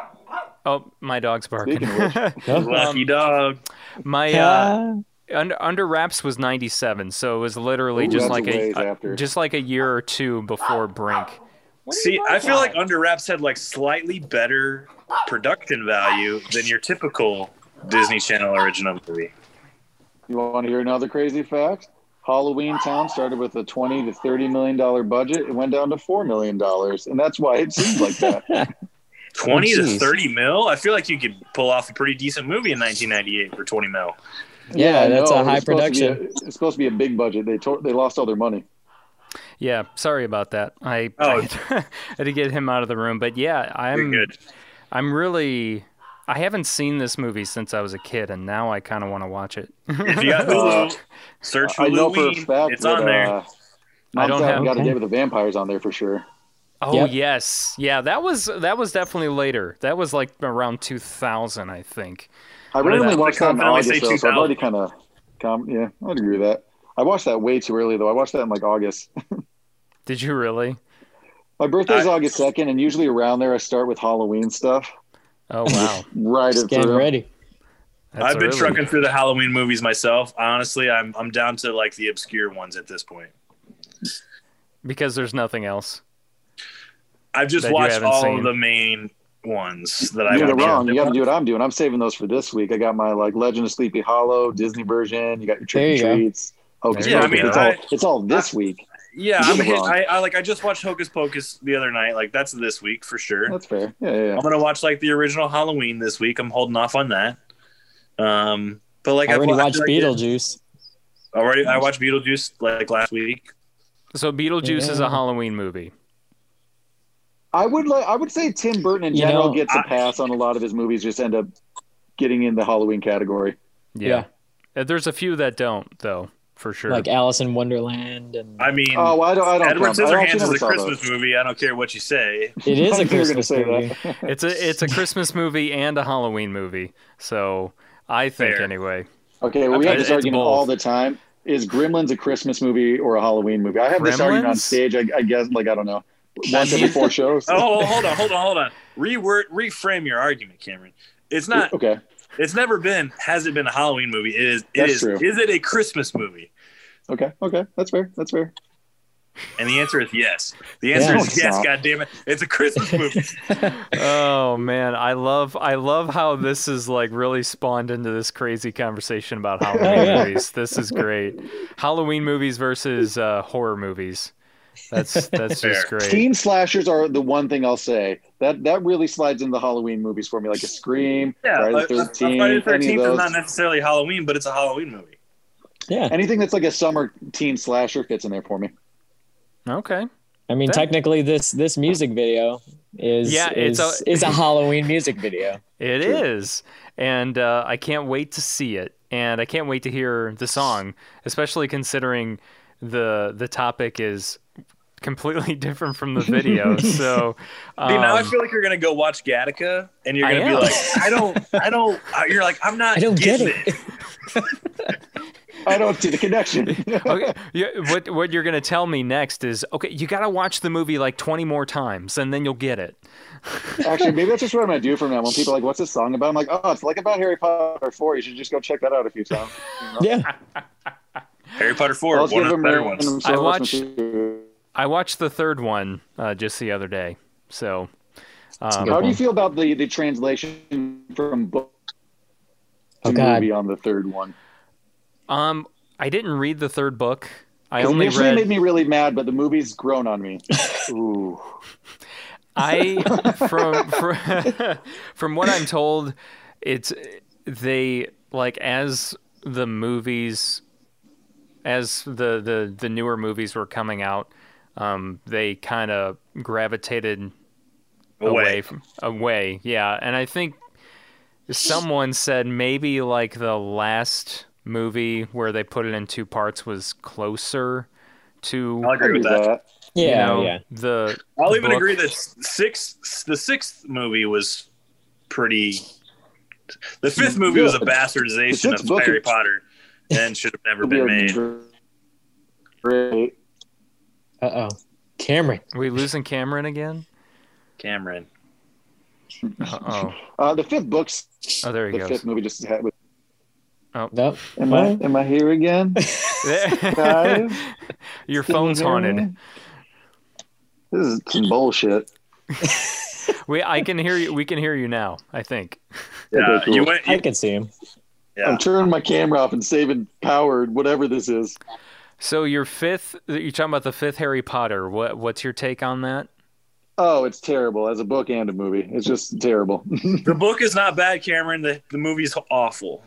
Oh, my dog's barking. Speaking Lucky Dog. my uh, under, under wraps was 97 so it was literally Ooh, just like a a, a- after. just like a year or two before brink See, I feel like Under Wraps had like slightly better production value than your typical Disney Channel original movie. You want to hear another crazy fact? Halloween Town started with a twenty to thirty million dollar budget. It went down to four million dollars, and that's why it seems like that. Twenty Oh, to thirty mil. I feel like you could pull off a pretty decent movie in 1998 for 20 mil. Yeah, I that's know. a It's high supposed a- production. it's supposed to be a big budget. They to- they lost all their money. yeah sorry about that i Oh. I had to get him out of the room but yeah You're i'm good. i'm really i haven't seen this movie since i was a kid and now i kind of want to watch it If you got Hulu, search I know for a fact It's that, on there. Uh, I don't have- got a Okay. day with the vampires on there for sure. Oh Yep. yes yeah that was that was definitely later that was like around 2000 i think I What did randomly watched that in August, though, so I've already kind of, com- yeah, I'd agree with that. I watched that way too early though. I watched that in like August. did you really My birthday's I- August second, and usually around there I start with Halloween stuff. oh wow Right Just getting through. ready. That's I've been early. trucking through the Halloween movies myself. Honestly, I'm I'm down to like the obscure ones at this point. because there's nothing else I've just watched all seen. of the main ones that I You're want wrong. You got to do what I'm doing. I'm saving those for this week. I got my like Legend of Sleepy Hollow Disney version. You got your trick you or go. treats. Hocus Yeah, I mean, it's all it's all this week. Yeah, I'm hit. I, I like I just watched Hocus Pocus the other night. Like that's this week for sure. That's fair. Yeah, yeah. yeah. I'm gonna watch like the original Halloween this week. I'm holding off on that. Um, but like I I've already wa- watched like, Beetlejuice. Already, I watched Beetlejuice like last week. So Beetlejuice is a Halloween movie. I would like. I would say Tim Burton in You general know, gets a I- pass on a lot of his movies. Just end up getting in the Halloween category. Yeah. Uh, There's a few that don't, though, for sure. Like Alice in Wonderland, and I mean, Oh, I don't. I don't. Edward count. I actually Scissorhands is a Christmas those. movie. I don't care what you say. it is I a knew you were gonna Christmas say movie. it's a it's a Christmas movie and a Halloween movie. So I think Fair. anyway. Okay, well, we have this argument both. all the time. Is Gremlins a Christmas movie or a Halloween movie? I have this argument on stage. I, I guess, like I don't know, once every four shows. Oh, hold on, hold on, hold on. Reword, reframe your argument, Cameron. It's not. okay. It's never been. Has it been a Halloween movie? It is. It That's is. true. Is it a Christmas movie? Okay. Okay. That's fair. That's fair. And the answer is yes. The answer Yeah. is yes. Stop. God damn it! It's a Christmas movie. Oh man, I love I love how this is like really spawned into this crazy conversation about Halloween movies. This is great. Halloween movies versus uh, horror movies. That's that's just great. Teen slashers are the one thing I'll say that that really slides into the Halloween movies for me, like a Scream, Yeah, Friday a- the a- a Thirteenth, Friday the Thirteenth is not necessarily Halloween, but it's a Halloween movie. Yeah, Anything that's like a summer teen slasher fits in there for me. Okay. I mean, That- technically, this this music video is Yeah, it's is, a- is a Halloween music video. It is, and uh, I can't wait to see it, and I can't wait to hear the song, especially considering the the topic is completely different from the video. so, um, See, now I feel like you're gonna go watch Gattaca, and you're gonna be like, I don't, I don't. uh, You're like, I'm not. I don't get getting it. I don't see the connection. okay, yeah, what what you're gonna tell me next is okay. You gotta watch the movie like 20 more times, and then you'll get it. Actually, maybe that's just what I'm gonna do from now. When people are like, "What's this song about?" I'm like, "Oh, it's like about Harry Potter 4. You should just go check that out a few times." You know? Yeah. Harry Potter four, I'll one of the better ones. I songs watched- to- I watched the third one uh, just the other day, so. Um, How do you feel about the the translation from book to Oh, movie on the third one? um, I didn't read the third book. I 'Cause only initially read. made me really mad, but the movie's grown on me. Ooh. I from from, from what I'm told, it's they like as the movies, as the the the newer movies were coming out, um, they kind of gravitated away Away. from away. Yeah, and I think someone said maybe like the last movie where they put it in two parts was closer to I'll agree with that. that. you Yeah. know, yeah. the I'll even book. agree that six, the sixth movie was pretty. The fifth movie was a bastardization of Harry is- Potter and should have never been made. Great. Uh oh. Cameron. Are we losing Cameron again? Cameron. Uh Uh, the fifth book's oh. Oh, there he the goes. fifth movie just had. With, Nope. am I am I here again? Guys? Your Can you phone's haunted. me? This is some bullshit. We, I can hear you. We can hear you now. I think. Yeah, cool. you went. I can see him. yeah, I'm turning my camera off and saving power, whatever this is. So your fifth. You're talking about the fifth Harry Potter. What What's your take on that? Oh, it's terrible as a book and a movie. It's just terrible. the book is not bad, Cameron. The the movie's awful.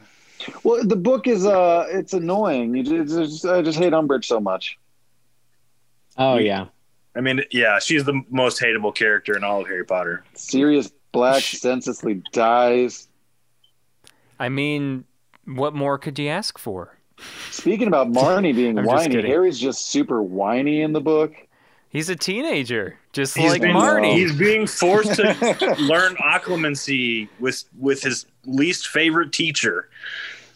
well, the book is uh, it's annoying. You just, just I just hate Umbridge so much. Oh yeah. I mean, yeah, she's the most hateable character in all of Harry Potter. Sirius Black senselessly dies. I mean, what more could you ask for? Speaking about Marnie being I'm just whiny. Harry's just super whiny in the book. He's a teenager, just He's like being, Marnie. He's being forced to learn occlumency with with his least favorite teacher.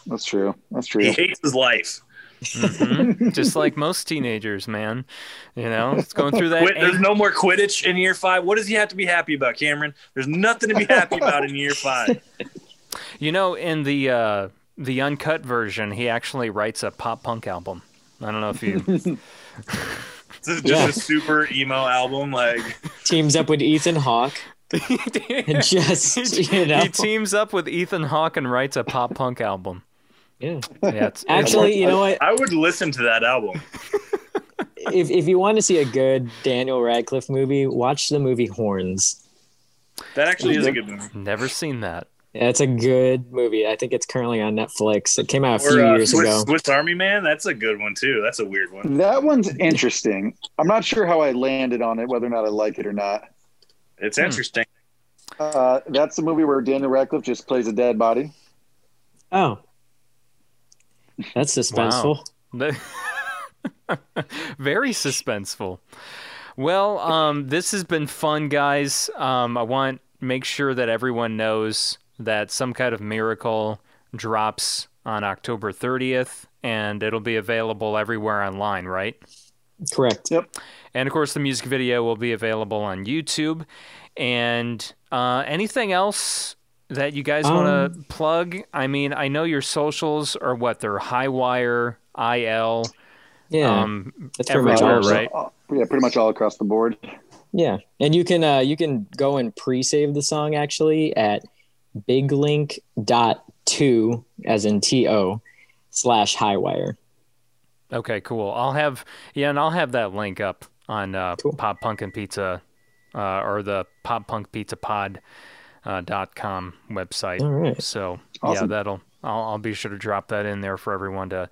That's true. That's true. He hates his life. Mhm. just like most teenagers, man. You know, it's going through that. Quit, there's no more Quidditch in year five. What does he have to be happy about, Cameron? There's nothing to be happy about in year five. You know, in the uh, the uncut version, he actually writes a pop punk album. I don't know if you. This is just Yeah. a super emo album. Like Teams up with Ethan Hawke. And just you know. He teams up with Ethan Hawke and writes a pop punk album. yeah. Yeah, it's, Actually, you know what? I would listen to that album. If if you want to see a good Daniel Radcliffe movie, watch the movie Horns. That actually is a good movie. never seen that. Yeah, it's a good movie. I think it's currently on Netflix. It came out a few Or uh, years Swiss, ago. Swiss Army Man. That's a good one too. That's a weird one. That one's interesting. I'm not sure how I landed on it, whether or not I like it or not. It's Hmm. interesting. Uh, that's the movie where Daniel Radcliffe just plays a dead body. Oh, that's suspenseful. Very suspenseful. Well, um, this has been fun, guys. Um, I want make sure that everyone knows that some kind of miracle drops on October 30th, and it'll be available everywhere online, right? Correct. Yep. And of course, the music video will be available on YouTube. And uh, anything else that you guys want to Um, plug? I mean, I know your socials are what they're Highwire, IL, Yeah, um, that's pretty much everywhere, all. right? Uh, yeah, pretty much all across the board. Yeah, and you can uh, you can go and pre-save the song actually at biglink dot two as in T O slash highwire. Okay, cool. I'll have yeah, and I'll have that link up on uh, Cool. Pop Punk and Pizza uh, or the Pop Punk Pizza Pod uh, dot com website. All right. So yeah, that'll I'll, I'll be sure to drop that in there for everyone to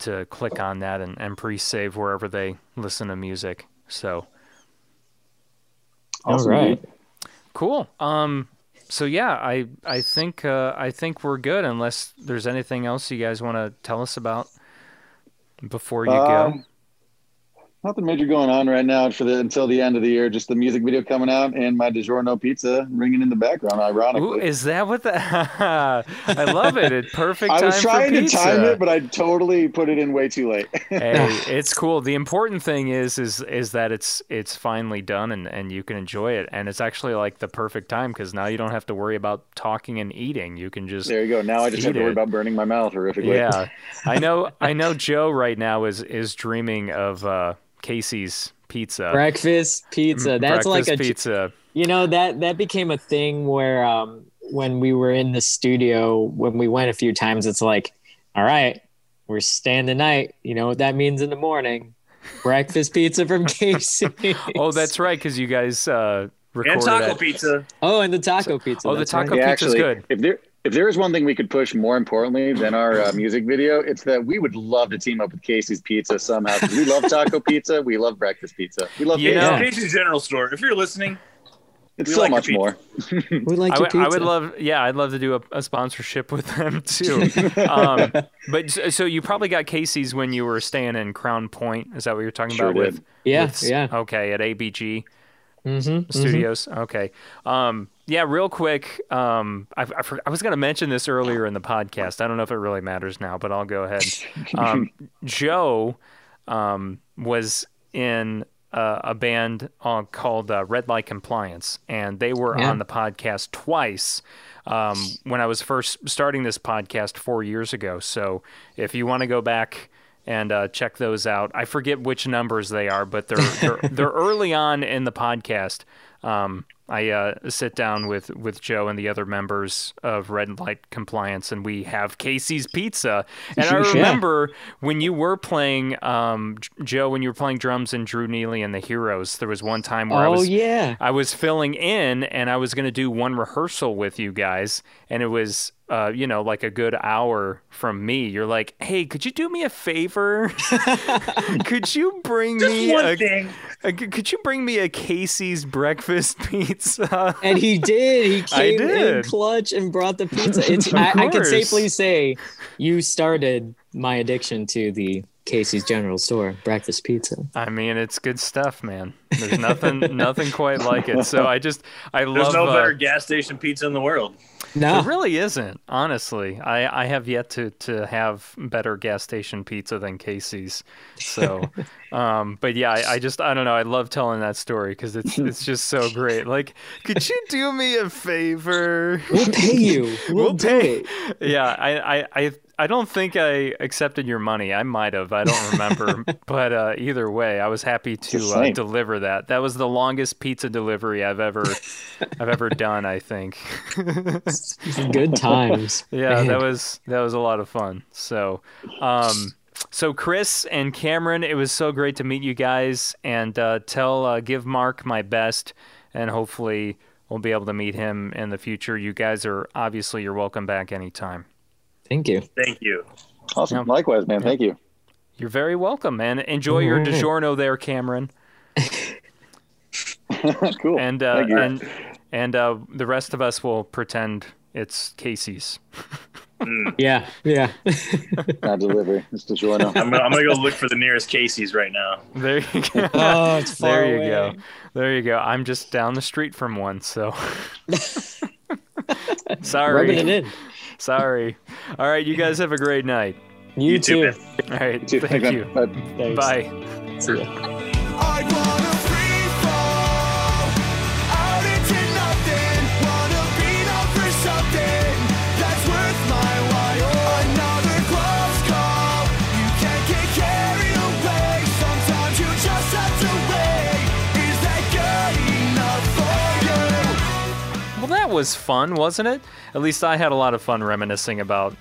to click on that and, and pre-save wherever they listen to music. So Awesome, All right. cool. Um. So yeah, I I think uh, I think we're good unless there's anything else you guys want to tell us about before you go. Nothing major going on right now for the until the end of the year. Just the music video coming out and my DiGiorno pizza ringing in the background. Ironically, Ooh, is that what the? I love it. It perfect I was trying to time it, but I totally put it in way too late. hey, it's cool. The important thing is is is that it's it's finally done and and you can enjoy it. And it's actually like the perfect time because now you don't have to worry about talking and eating. You can just there you go. Now I just have to worry it. about burning my mouth horrifically. yeah. I know. I know. Joe right now is is dreaming of uh, Casey's pizza. Breakfast pizza. That's like a pizza. You know that that became a thing where um, when we were in the studio, when we went a few times, it's like, all right, we're staying the night. You know what that means in the morning? Breakfast pizza from Casey. Oh, that's right, because you guys uh, recorded And taco at- pizza. oh, and the taco pizza. Oh, the taco right. Yeah, actually, good. if there if there is one thing we could push more importantly than our uh, music video, it's that we would love to team up with Casey's Pizza somehow. we love taco pizza, we love breakfast pizza, we love You pizza. know- Casey's General Store. If you're listening, it's we so like much more. We like I your would, pizza. I would love, yeah, I'd love to do a, a sponsorship with them too. um, but so you probably got Casey's when you were staying in Crown Point. Is that what you're talking Sure about? With did. Yeah, with- yeah. Okay, at ABG Mm-hmm, Studios. Okay. Um, yeah, real quick. Um, I, I, I was going to mention this earlier in the podcast. I don't know if it really matters now, but I'll go ahead. Um, Joe um, was in uh, a band uh, called uh, Red Light Compliance, and they were Yeah. on the podcast twice um, when I was first starting this podcast four years ago. So if you want to go back and uh, check those out, I forget which numbers they are, but they're they're, they're early on in the podcast. Um, I uh, sit down with, with Joe and the other members of Red Light Compliance, and we have Casey's Pizza. And I remember when you were playing, um, Joe, when you were playing drums in Drew Neely and the Heroes, there was one time where I Oh was yeah. I was filling in and I was going to do one rehearsal with you guys. And it was, uh, you know, like a good hour from me. You're like, hey, could you do me a favor? could you bring just me one a, thing. a- could you bring me a Casey's breakfast pizza? And he did. He I came in clutch and brought the pizza. It's Of I, I can safely say you started my addiction to the Casey's General Store breakfast pizza. I mean, it's good stuff, man. There's nothing, nothing quite like it. So I just, I There's love. There's no uh, better gas station pizza in the world. No, There really isn't, honestly. I, I have yet to, to have better gas station pizza than Casey's. So, um, but yeah, I, I just I don't know. I love telling that story because it's it's just so great. Like, could you do me a favor? we'll pay you. We'll, We'll pay. it. yeah, I, I I I don't think I accepted your money. I might have. I don't remember. but uh, either way, I was happy to uh, deliver that. That was the longest pizza delivery I've ever I've ever done. I think. Good times. Yeah, Man. that was that was a lot of fun. So, um, so Chris and Cameron, it was so great to meet you guys, and uh, tell uh, give Mark my best, and hopefully we'll be able to meet him in the future. You guys are obviously you're welcome back anytime. Thank you. Thank you. Awesome. Yeah. Likewise, man. Thank you. You're very welcome, man. Enjoy your. DiGiorno there, Cameron, That's cool. and uh, Thank you. and and uh, the rest of us will pretend it's Casey's. Yeah, yeah. Not delivery. It's DiGiorno. I'm gonna, I'm gonna go look for the nearest Casey's right now. There you go. oh, it's far there you away. go. There you go. I'm just down the street from one, so sorry. Rubbing it in. Sorry. All right, you guys have a great night. You, You too, too. man. All right, Dude, thank man. you. Bye. Thanks. Bye. See ya. Was fun, wasn't it? At least I had a lot of fun reminiscing about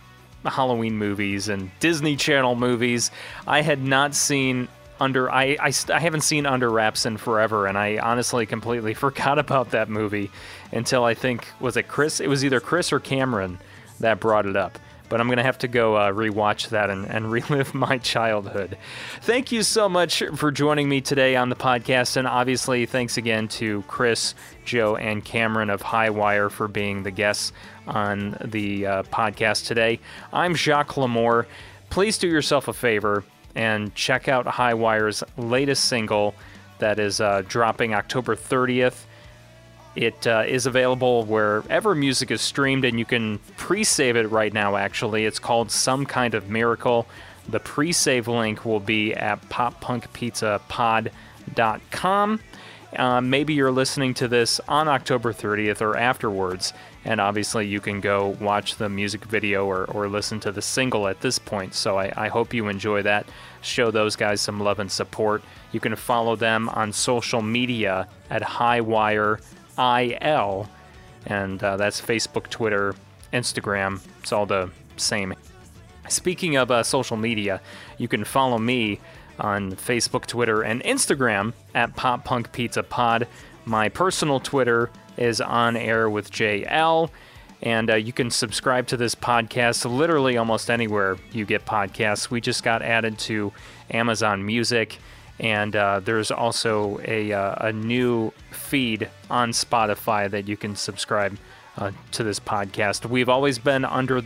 Halloween movies and Disney Channel movies. I had not seen under I, I, I haven't seen Under Wraps in forever, and I honestly completely forgot about that movie until I think was it Chris? It was either Chris or Cameron that brought it up. But I'm gonna have to go uh, rewatch that and, and relive my childhood. Thank you so much for joining me today on the podcast, and obviously thanks again to Chris, Joe, and Cameron of Highwire for being the guests on the uh, podcast today. I'm Jacques Lamour. Please do yourself a favor and check out Highwire's latest single that is uh, dropping October 30th. It uh, is available wherever music is streamed, and you can pre save it right now, actually. It's called Some Kind of Miracle. The pre save link will be at poppunkpizzapod.com. Uh, maybe you're listening to this on October 30th or afterwards, and obviously you can go watch the music video or, or listen to the single at this point. So I, I hope you enjoy that. Show those guys some love and support. You can follow them on social media at Highwire IL, and uh, that's Facebook, Twitter, Instagram. It's all the same. Speaking of uh, social media, you can follow me on Facebook, Twitter, and Instagram at Pop Punk Pizza Pod. My personal Twitter is on air with JL, and uh, you can subscribe to this podcast literally almost anywhere you get podcasts. We just got added to Amazon Music, and uh, there's also a, uh, a new feed on Spotify that you can subscribe uh, to this podcast. We've always been under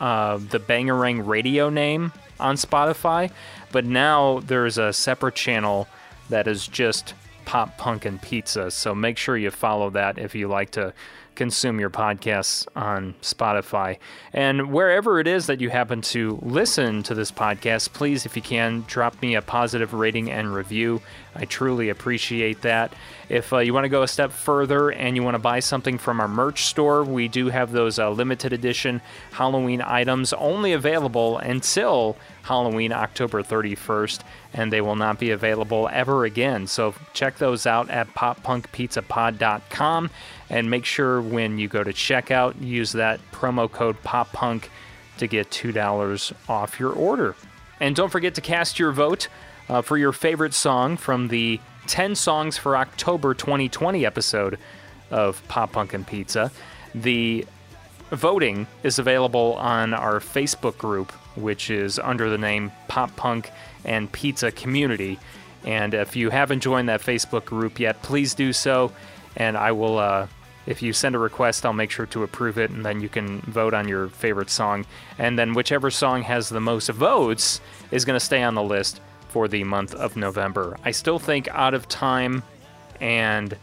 uh, the Bangarang Radio name on Spotify, but now there's a separate channel that is just pop punk and pizza. So make sure you follow that if you like to consume your podcasts on Spotify. And wherever it is that you happen to listen to this podcast, please, if you can, drop me a positive rating and review. I truly appreciate that. If uh, you want to go a step further and you want to buy something from our merch store, we do have those uh, limited edition Halloween items only available until Halloween, October 31st, and they will not be available ever again. So check those out at poppunkpizzapod.com and make sure when you go to checkout, use that promo code POPPUNK to get $2 off your order. And don't forget to cast your vote uh, for your favorite song from the 10 Songs for October 2020 episode of Pop Punk and Pizza. The voting is available on our Facebook group, which is under the name Pop Punk and Pizza Community. And if you haven't joined that Facebook group yet, please do so. And I will, uh, if you send a request, I'll make sure to approve it, and then you can vote on your favorite song. And then whichever song has the most votes is going to stay on the list for the month of November. I still think Out of Time and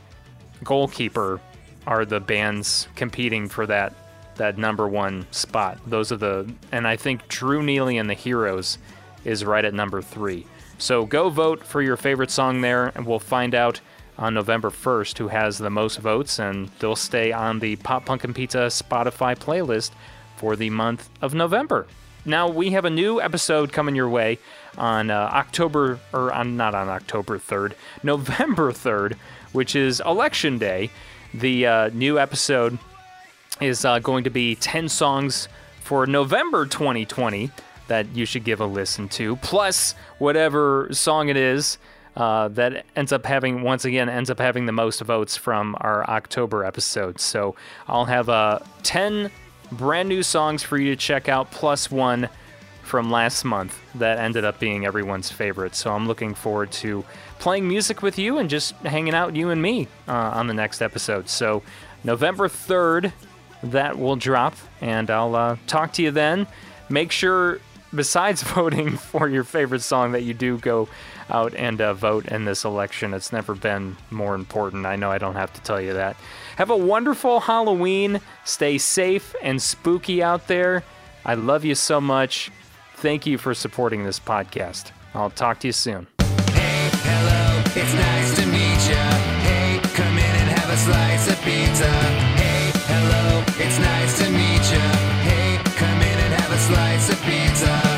Goalkeeper are the bands competing for that that number one spot. Those are the, and I think Drew Neely and the Heroes is right at number three. So go vote for your favorite song there, and we'll find out on November 1st who has the most votes, and they'll stay on the Pop Punk and Pizza Spotify playlist for the month of November. Now we have a new episode coming your way on uh, October, or on not on October 3rd, November 3rd, which is Election Day. The uh, new episode is uh, going to be 10 songs for November 2020 that you should give a listen to, plus whatever song it is uh, that ends up having, once again, ends up having the most votes from our October episode. So I'll have uh, 10 brand new songs for you to check out, plus one from last month that ended up being everyone's favorite. So I'm looking forward to playing music with you and just hanging out, you and me, uh, on the next episode. So November 3rd, that will drop, and I'll uh, talk to you then. Make sure, besides voting for your favorite song, that you do go out and uh, vote in this election. It's never been more important. I know I don't have to tell you that. Have a wonderful Halloween. Stay safe and spooky out there. I love you so much. Thank you for supporting this podcast. I'll talk to you soon. Hey, hello, it's nice to meet ya. Hey, come in and have a slice of pizza. Hey, hello, it's nice to meet ya. Hey, come in and have a slice of pizza.